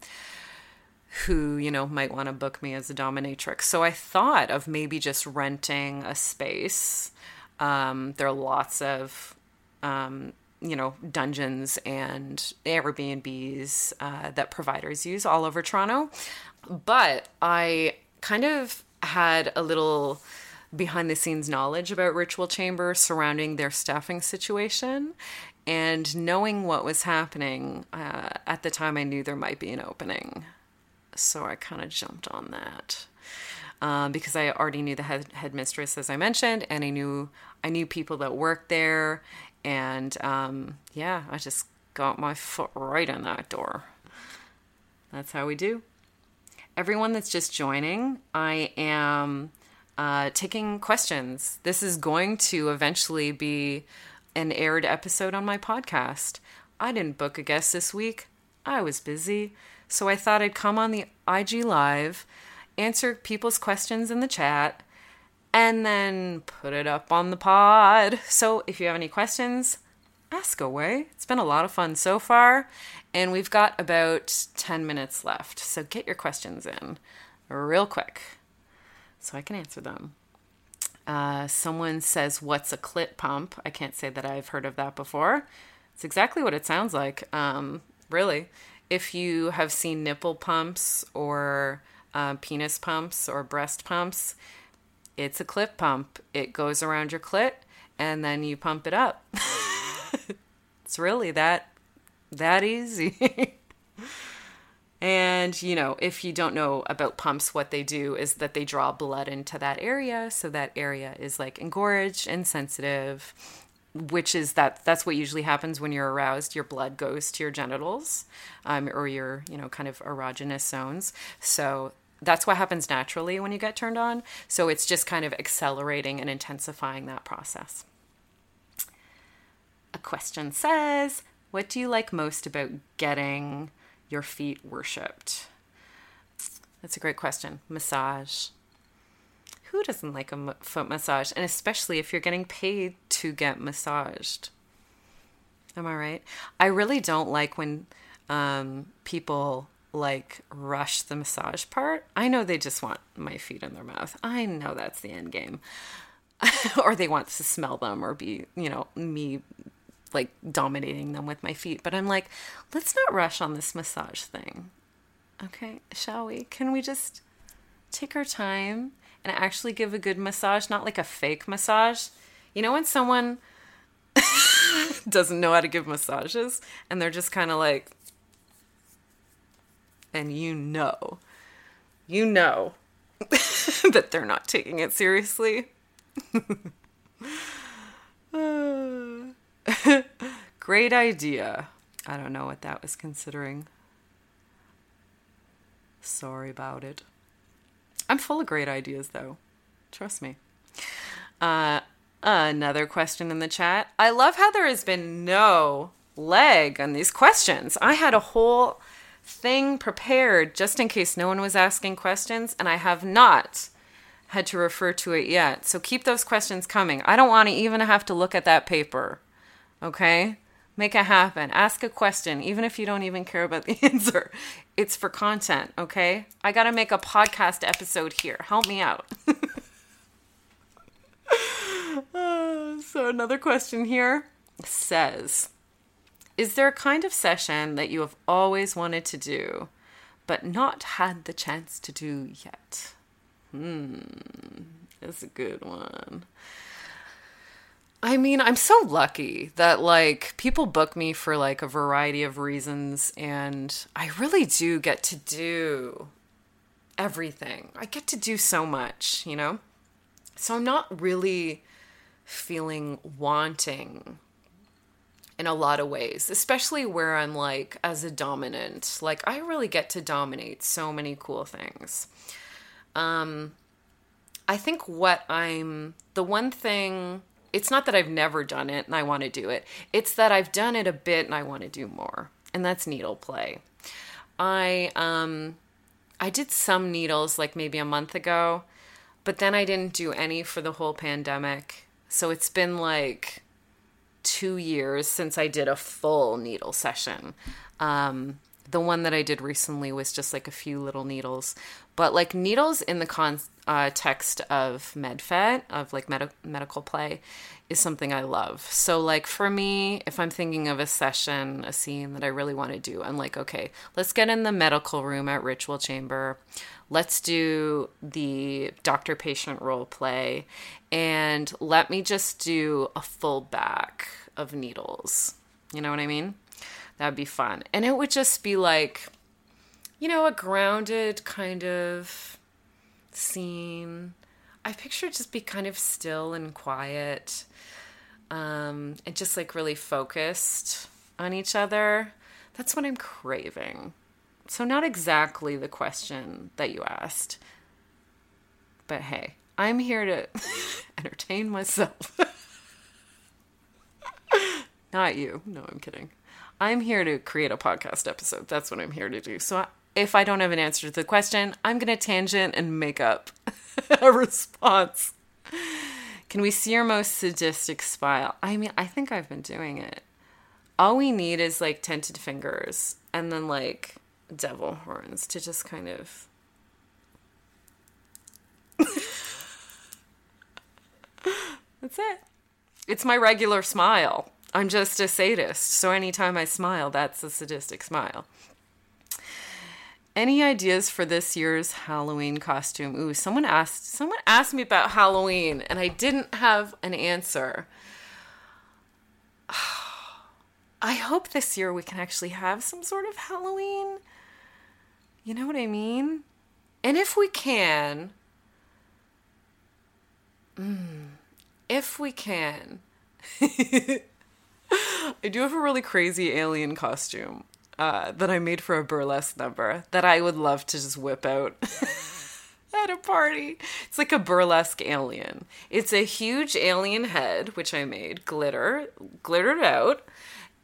A: who, you know, might want to book me as a dominatrix. So I thought of maybe just renting a space. Um, there are lots of, um, you know, dungeons and Airbnbs uh, that providers use all over Toronto. But I kind of had a little behind the scenes knowledge about Ritual Chamber surrounding their staffing situation. And knowing what was happening uh, at the time, I knew there might be an opening. So I kind of jumped on that. Um, because I already knew the head headmistress, as I mentioned, and I knew I knew people that worked there, and um, yeah, I just got my foot right in that door. That's how we do. Everyone that's just joining, I am uh, taking questions. This is going to eventually be an aired episode on my podcast. I didn't book a guest this week. I was busy. So I thought I'd come on the IG Live, answer people's questions in the chat, and then put it up on the pod. So if you have any questions, ask away. It's been a lot of fun so far, and we've got about 10 minutes left. So get your questions in real quick so I can answer them. Uh, someone says, What's a clit pump? I can't say that I've heard of that before. It's exactly what it sounds like, um, really. If you have seen nipple pumps or uh, penis pumps or breast pumps, it's a clit pump. It goes around your clit and then you pump it up. it's really that that easy. And, you know, if you don't know about pumps, what they do is that they draw blood into that area. So that area is like engorged and sensitive, which is that that's what usually happens when you're aroused. Your blood goes to your genitals um, or your, you know, kind of erogenous zones. So that's what happens naturally when you get turned on. So it's just kind of accelerating and intensifying that process. A question says, What do you like most about getting your feet worshipped? That's a great question. Massage. Who doesn't like a foot massage? And especially if you're getting paid to get massaged. Am I right? I really don't like when um, people like rush the massage part. I know they just want my feet in their mouth. I know that's the end game. or they want to smell them or be, you know, me like dominating them with my feet. But I'm like, let's not rush on this massage thing. Okay, shall we? Can we just take our time and actually give a good massage, not like a fake massage? You know, when someone doesn't know how to give massages and they're just kind of like, and you know, you know that they're not taking it seriously. Great idea. I don't know what that was considering. Sorry about it. I'm full of great ideas, though. Trust me. Uh, another question in the chat. I love how there has been no leg on these questions. I had a whole thing prepared just in case no one was asking questions, and I have not had to refer to it yet. So keep those questions coming. I don't want to even have to look at that paper. Okay? Make it happen. Ask a question, even if you don't even care about the answer. It's for content, okay? I got to make a podcast episode here. Help me out. uh, so, another question here says Is there a kind of session that you have always wanted to do, but not had the chance to do yet? Hmm, that's a good one. I mean, I'm so lucky that like people book me for like a variety of reasons and I really do get to do everything. I get to do so much, you know? So I'm not really feeling wanting in a lot of ways, especially where I'm like as a dominant. Like I really get to dominate so many cool things. Um I think what I'm the one thing it's not that I've never done it and I want to do it. It's that I've done it a bit and I want to do more. And that's needle play. I um I did some needles like maybe a month ago, but then I didn't do any for the whole pandemic. So it's been like 2 years since I did a full needle session. Um the one that I did recently was just like a few little needles, but like needles in the context uh, of medfet of like med- medical play is something I love. So like for me, if I'm thinking of a session, a scene that I really want to do, I'm like, okay, let's get in the medical room at Ritual Chamber. Let's do the doctor patient role play and let me just do a full back of needles. You know what I mean? That'd be fun. And it would just be like, you know, a grounded kind of scene. I picture it just be kind of still and quiet. Um, and just like really focused on each other. That's what I'm craving. So, not exactly the question that you asked, but hey, I'm here to entertain myself. Not you. No, I'm kidding. I'm here to create a podcast episode. That's what I'm here to do. So if I don't have an answer to the question, I'm going to tangent and make up a response. Can we see your most sadistic smile? I mean, I think I've been doing it. All we need is like tented fingers and then like devil horns to just kind of. That's it. It's my regular smile. I'm just a sadist, so anytime I smile, that's a sadistic smile. Any ideas for this year's Halloween costume? Ooh, someone asked someone asked me about Halloween and I didn't have an answer. I hope this year we can actually have some sort of Halloween. You know what I mean? And if we can, mm, if we can, I do have a really crazy alien costume uh, that I made for a burlesque number that I would love to just whip out at a party. It's like a burlesque alien. It's a huge alien head, which I made glitter, glittered out.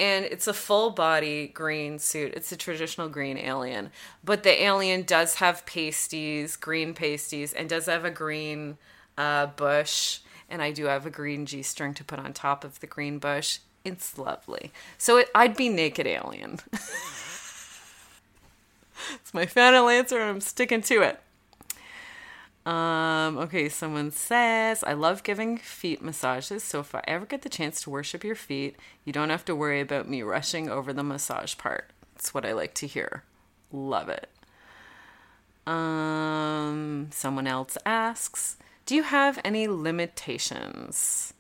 A: And it's a full body green suit. It's a traditional green alien. But the alien does have pasties, green pasties, and does have a green uh, bush. And I do have a green G string to put on top of the green bush. It's lovely. So it, I'd be naked alien. it's my final answer I'm sticking to it. Um, okay, someone says, I love giving feet massages, so if I ever get the chance to worship your feet, you don't have to worry about me rushing over the massage part. That's what I like to hear. Love it. Um, someone else asks, Do you have any limitations?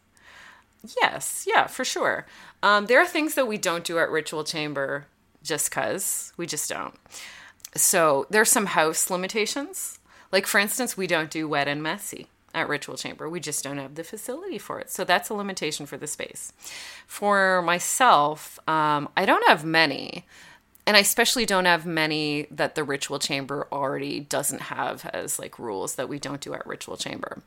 A: Yes, yeah, for sure. Um, there are things that we don't do at Ritual Chamber just because we just don't. So there's some house limitations. Like, for instance, we don't do wet and messy at Ritual Chamber. We just don't have the facility for it. So that's a limitation for the space. For myself, um, I don't have many. And I especially don't have many that the Ritual Chamber already doesn't have as like rules that we don't do at Ritual Chamber.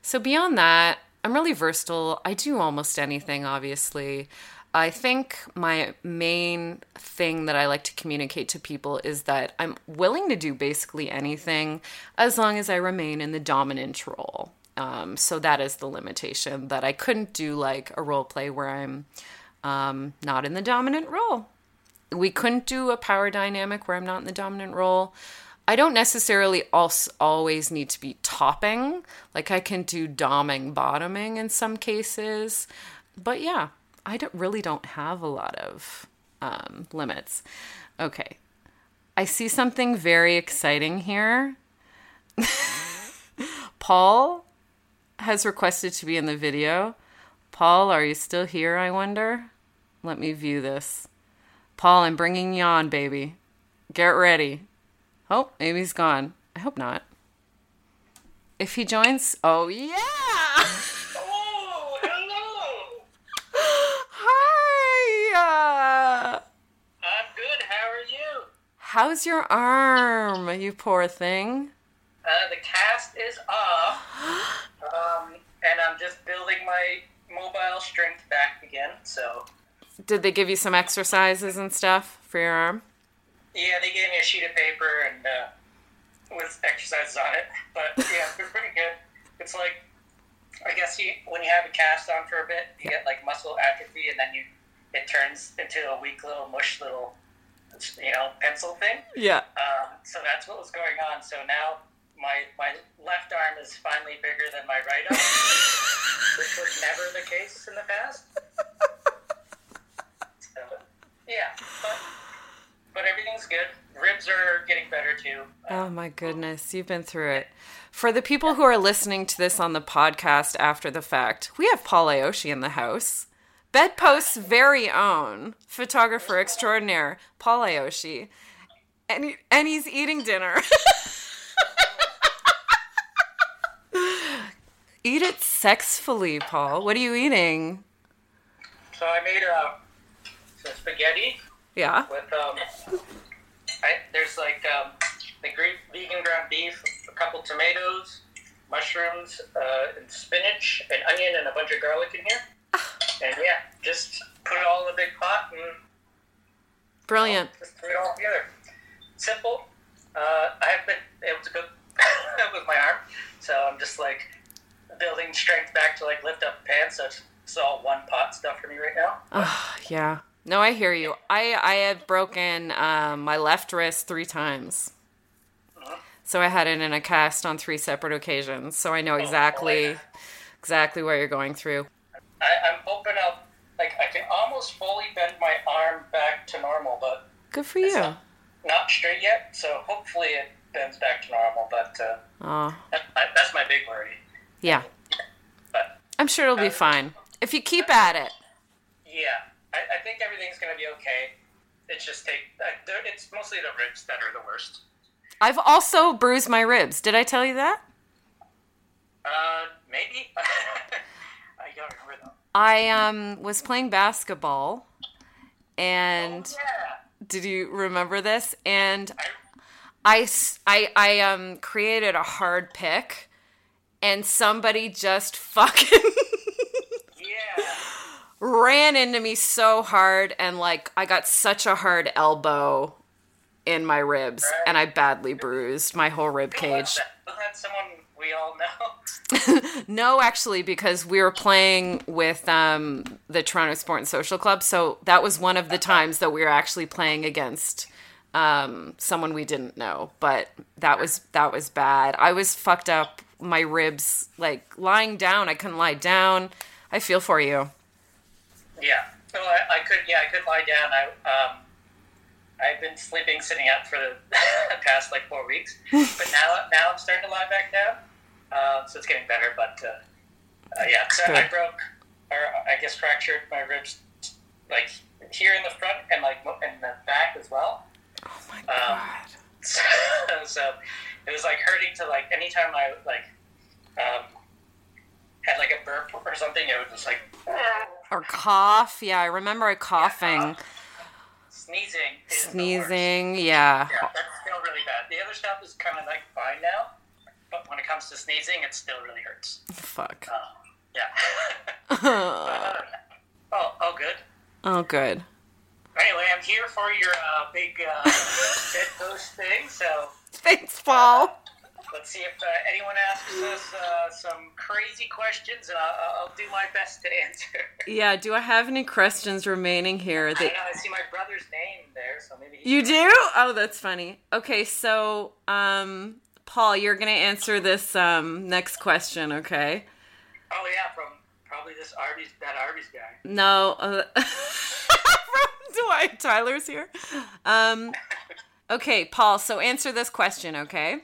A: So beyond that, I'm really versatile. I do almost anything, obviously. I think my main thing that I like to communicate to people is that I'm willing to do basically anything as long as I remain in the dominant role. Um, so that is the limitation that I couldn't do like a role play where I'm um, not in the dominant role. We couldn't do a power dynamic where I'm not in the dominant role. I don't necessarily also always need to be topping. Like I can do doming, bottoming in some cases. But yeah, I don't really don't have a lot of um, limits. Okay, I see something very exciting here. Paul has requested to be in the video. Paul, are you still here? I wonder. Let me view this. Paul, I'm bringing you on, baby. Get ready. Oh, maybe he's gone. I hope not. If he joins, oh yeah!
B: Oh, hello.
A: Hi! Uh,
B: I'm good. How are you?
A: how's your arm, you poor thing?
B: Uh, the cast is off, um, and I'm just building my mobile strength back again. So,
A: Did they give you some exercises and stuff for your arm?
B: Yeah, they gave me a sheet of paper and uh, with exercises on it. But yeah, they're pretty good. It's like, I guess you when you have a cast on for a bit, you get like muscle atrophy, and then you it turns into a weak little mush little, you know, pencil thing.
A: Yeah.
B: Um, so that's what was going on. So now my my left arm is finally bigger than my right arm, which was never the case in the past. So, yeah, but, but everything's good. Ribs are getting better too.
A: Oh my goodness, you've been through it. For the people who are listening to this on the podcast after the fact, we have Paul Aihoshi in the house. Bedpost's very own photographer extraordinaire, Paul Aihoshi. And, he, and he's eating dinner. Eat it sexfully, Paul. What are you eating?
B: So I made uh, some spaghetti
A: Yeah.
B: with um, I, there's like um, the Greek vegan ground beef, a couple tomatoes, mushrooms, uh, and spinach, and onion, and a bunch of garlic in here. And yeah, just put it all in a big pot and
A: Brilliant.
B: just threw it all together. Simple. Uh, I have been able to cook with my arm, so I'm just like building strength back to like lift up pans. So it's, it's all one pot stuff for me right now.
A: Oh, yeah. No, I hear you. I I had broken um, my left wrist three times, so I had it in a cast on three separate occasions. So I know exactly exactly what you're going through.
B: I, I'm hoping I'll like I can almost fully bend my arm back to normal, but
A: Good for you.
B: not, not straight yet. So hopefully it bends back to normal. But uh,
A: Oh,
B: that's, my, that's my big worry.
A: yeah.
B: But
A: I'm sure it'll be fine if you keep at it.
B: yeah, I, I think everything's gonna be okay. It's just take. Uh, it's mostly the ribs that are the worst.
A: I've also bruised my ribs. Did I tell you that?
B: Uh, maybe. I don't remember though.
A: I um was playing basketball, and
B: Yeah.
A: did you remember this? And
B: I,
A: I, I um created a hard pick, and somebody just fucking. Ran into me so hard, and like I got such a hard elbow in my ribs, and I badly bruised my whole rib cage.
B: was that someone we all know?
A: No, actually, because we were playing with um, the Toronto Sport and Social Club, so that was one of the times that we were actually playing against um, someone we didn't know, but that was that was bad. I was fucked up. My ribs, like lying down, I couldn't lie down. I feel for you.
B: Yeah. So I, I could. Yeah, I could lie down. I um, I've been sleeping sitting up for the past like four weeks, but now now I'm starting to lie back down. Uh, so it's getting better. But uh, uh, yeah, so I broke, or I guess fractured my ribs, like here in the front and like in the back as well.
A: Oh my
B: Um,
A: god.
B: So, so it was like hurting to like anytime I like um, had like a burp or something, it was just like
A: Or cough. Yeah, I remember coughing,
B: sneezing. The worst.
A: sneezing. Yeah.
B: Yeah, that's still really bad. The other stuff is kind of like fine now, but when it comes to sneezing, it still really hurts.
A: Fuck.
B: Um, yeah. Uh, oh, oh, good.
A: oh, good.
B: Anyway, I'm here for your uh, big uh, bedpost thing. So
A: Thanks, Paul.
B: Let's see if uh, anyone asks us uh, some crazy questions, and I'll, I'll do my best to answer.
A: Yeah. Do I have any questions remaining here?
B: I know I see my brother's name there, so maybe
A: You do? Oh, that's funny. Okay, so um Paul, you're going to answer this um next question, okay?
B: Oh yeah, from probably this Arby's that Arby's guy.
A: No, uh, from Dwight Tyler's here. Um Okay, Paul, so answer this question, okay?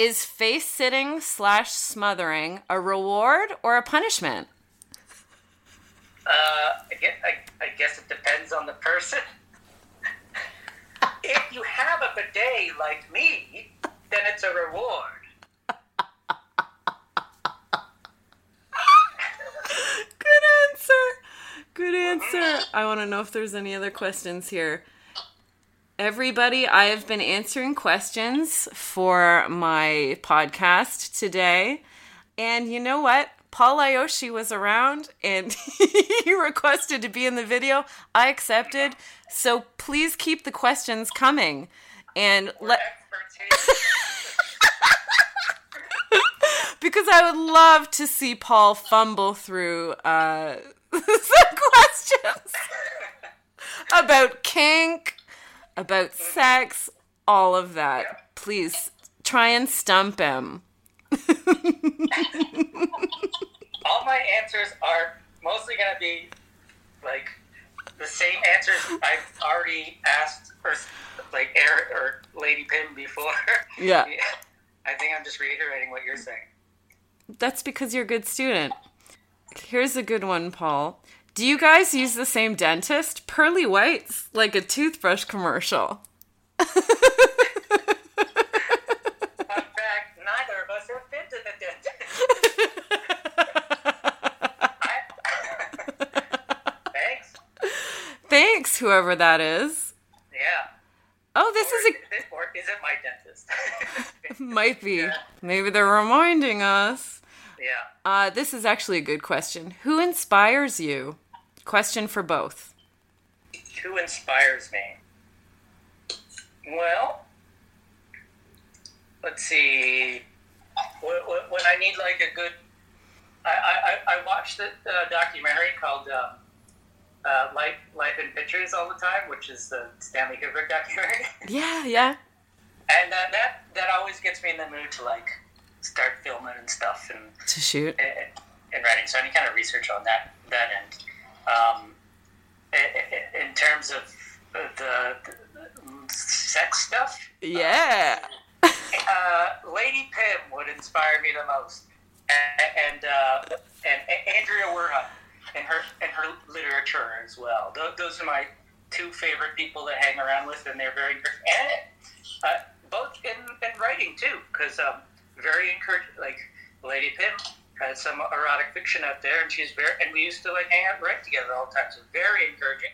A: Is face sitting slash smothering a reward or a punishment?
B: Uh, I guess, I, I guess it depends on the person. if you have a bidet like me, then it's a reward.
A: Good answer. Good answer. I want to know if there's any other questions here. Everybody, I have been answering questions for my podcast today. And you know what? Paul Aihoshi was around and he requested to be in the video. I accepted. So please keep the questions coming. And let because I would love to see Paul fumble through uh, some questions about kink, about sex, all of that. Please try and stump him.
B: All my answers are mostly going to be like the same answers I've already asked or like Eric or Lady Pim before.
A: Yeah.
B: I think I'm just reiterating what you're saying.
A: That's because you're a good student. Here's a good one, Paul. Do you guys use the same dentist? Pearly White's like a toothbrush commercial.
B: Fun fact, neither of us have been to the dentist. Thanks.
A: Thanks, whoever that is.
B: Yeah.
A: Oh, this is a
B: Or is it my dentist?
A: Might be.
B: Yeah.
A: Maybe they're reminding us.
B: yeah.
A: Uh, this is actually a good question. Who inspires you? Question for both.
B: Who inspires me? Well, let's see. Wh- wh- When I need like a good, I I, I watched the uh, documentary called uh, uh, "Life Life in Pictures" all the time, which is the Stanley Kubrick documentary,
A: Yeah, yeah.
B: and uh, that that always gets me in the mood to like start filming and stuff and
A: To shoot.
B: and, and writing. So any kind of research on that that end. Um, in terms of the, the sex stuff,
A: Yeah.
B: uh, Lady Pim would inspire me the most, and and, uh, and Andrea Werhun and her and her literature as well. Those, are my two favorite people to hang around with, and they're very and uh, both in, in writing too, because um, very encouraging. Like Lady Pim has some erotic fiction out there, and she's very and we used to like hang out and write together all the time. So very encouraging,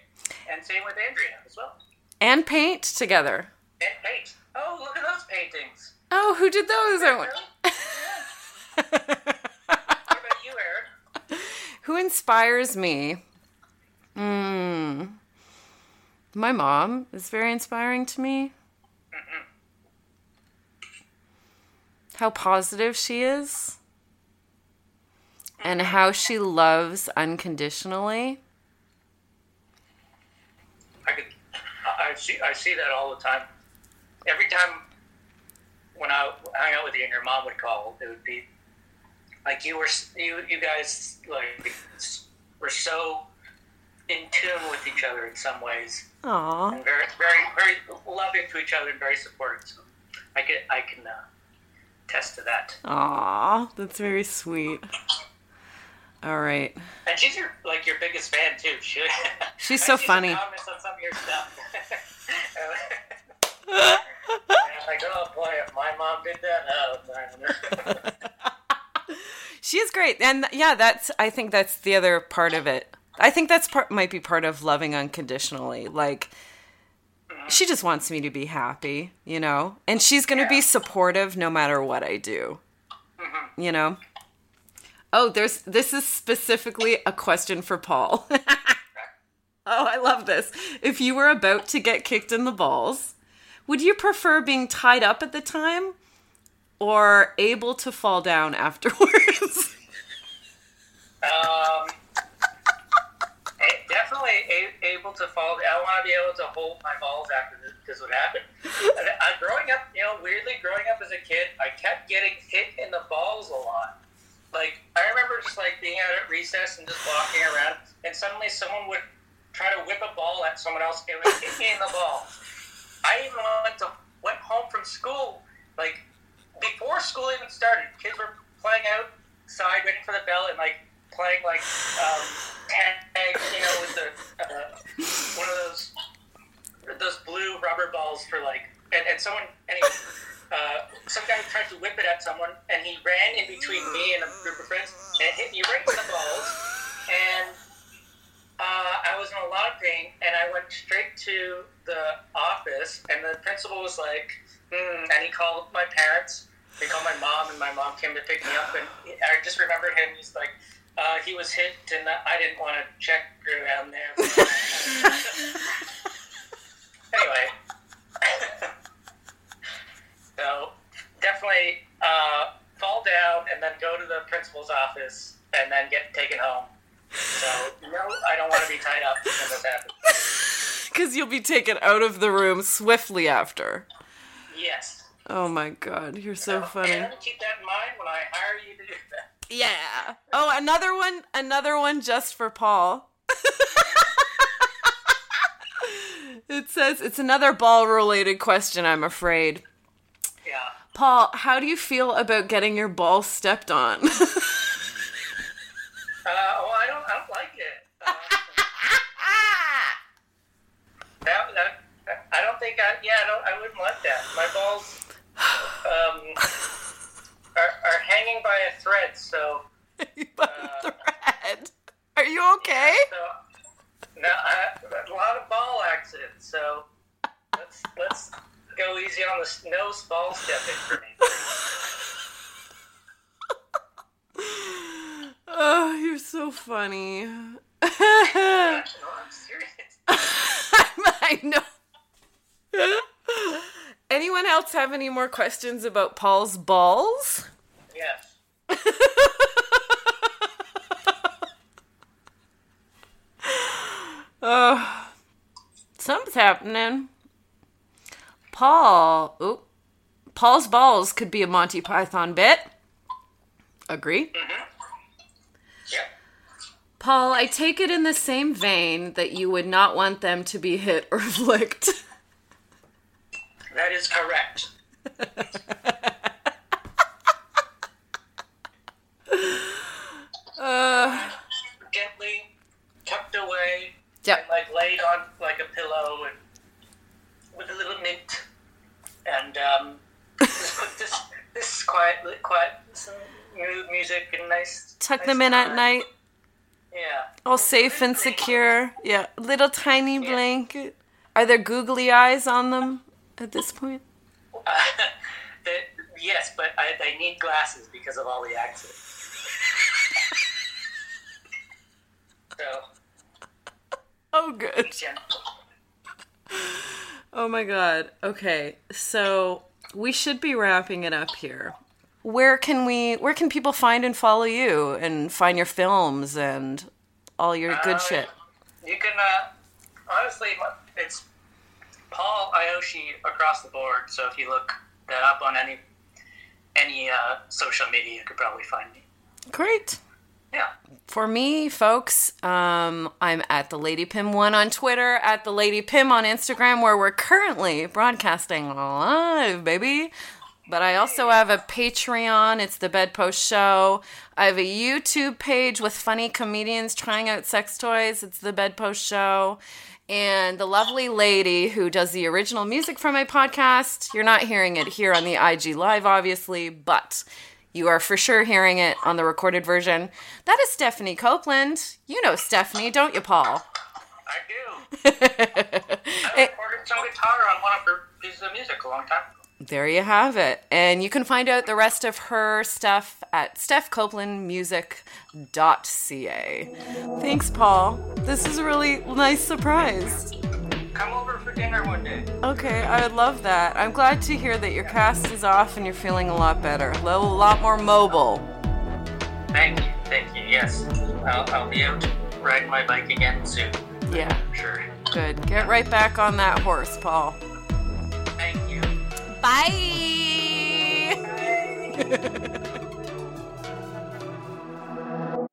B: and same with Andrea as well.
A: And paint together.
B: And paint. Oh, look at those paintings.
A: Oh, who did those? I want-
B: What about you, Erin?
A: who inspires me? Hmm. My mom is very inspiring to me. How positive she is. And how she loves unconditionally.
B: I could, I see I see that all the time. Every time when I hang out with you and your mom would call, it would be like you were you you guys like were so in tune with each other in some ways,
A: Aw.
B: and very very very loving to each other and very supportive. So I get I can uh, attest to that.
A: Aw. That's very sweet. All right.
B: And she's your like your biggest fan too. She,
A: She's so
B: some
A: funny.
B: Comments on some of your stuff. like, oh boy, if my mom did that, oh.
A: She is great. And yeah, that's I think that's the other part of it. I think that's part might be part of loving unconditionally. Like mm-hmm. she just wants me to be happy, you know? And she's going to be supportive no matter what I do. Mm-hmm. You know? Oh, there's this is specifically a question for Paul. oh, I love this. If you were about to get kicked in the balls, would you prefer being tied up at the time or able to fall down afterwards?
B: Um, definitely able to fall. I want to be able to hold my balls after this, this would happen. And I, growing up, you know, weirdly, growing up as a kid, I kept getting hit in the balls a lot. Like I remember just like being out at recess and just walking around, and suddenly someone would try to whip a ball at someone else and would hit me in the balls. I even went to went home from school like before school even started. Kids were playing outside, waiting for the bell, and like playing like um, tag, you know, with the uh, one of those those blue rubber balls for like, and, and someone anyway. Uh, some guy tried to whip it at someone, and he ran in between me and a group of friends and hit me right in the balls. And uh, I was in a lot of pain, and I went straight to the office, and the principal was like, hmm, and he called my parents. He called my mom, and my mom came to pick me up, and I just remember him. He's like, uh, he was hit, and I didn't want to check around there. anyway, so definitely uh, fall down and then go to the principal's office and then get taken home. So no, I don't want to be tied up when this happens.
A: Because you'll be taken out of the room swiftly after.
B: Yes.
A: Oh my god, you're so funny.
B: I'm keep that in mind when I hire you to do that.
A: Yeah. Oh, another one, another one just for Paul. it says it's another ball related question, I'm afraid.
B: Yeah.
A: Paul, how do you feel about getting your ball stepped on?
B: Uh, well, I don't. I don't like it. Uh, that, that, I don't think I. Yeah, I don't. I wouldn't like that. My balls um, are, are hanging by a thread. So.
A: By thread. Are you okay?
B: So, no, I, a lot of ball accidents. So let's let's go easy on the no ball stepping for me.
A: Oh, you're so funny.
B: No, I'm serious.
A: I know. Anyone else have any more questions about Paul's balls?
B: Yes.
A: Oh, something's happening. Paul, oop, Paul's balls could be a Monty Python bit. Agree?
B: Yep.
A: Paul, I take it in the same vein that you would not want them to be hit or flicked.
B: That is correct.
A: Uh,
B: Gently tucked away
A: Yep.
B: and like laid on like a pillow and with a little mint and um, just put this this quiet quiet some mood music and nice
A: tuck
B: nice
A: them in at night,
B: Yeah.
A: all safe and secure. Yeah, little tiny blanket. Are there googly eyes on them at this point?
B: Uh, the, yes, but I, they need glasses because of all the accidents. so
A: Oh, good. Oh my god. Okay. So we should be wrapping it up here. Where can we where can people find and follow you and find your films and all your good
B: Uh,
A: shit?
B: You can uh, honestly, it's Paul Aihoshi across the board. So if you look that up on any any uh, social media, you could probably find me.
A: Great.
B: Yeah.
A: For me, folks, um, I'm at the Lady Pim one on Twitter, at the Lady Pim on Instagram, where we're currently broadcasting live, baby. But I also have a Patreon. It's the Bedpost Show. I have a YouTube page with funny comedians trying out sex toys. It's the Bedpost Show. And the lovely lady who does the original music for my podcast. You're not hearing it here on the IG Live, obviously, but you are for sure hearing it on the recorded version. That is Stephanie Copeland. You know Stephanie, don't you, Paul?
B: I do. I recorded some guitar on one of her pieces of music a long time ago.
A: There you have it. And you can find out the rest of her stuff at stephcopelandmusic.ca. Thanks, Paul. This is a really nice surprise.
B: Come over for dinner one day.
A: Okay, I would love that. I'm glad to hear that your cast is off and you're feeling a lot better, a little, lot more mobile.
B: Thank you, thank you. Yes, I'll, I'll be out riding my bike again soon.
A: Yeah,
B: Sure.
A: good. Get right back on that horse, Paul.
B: Thank you.
A: Bye.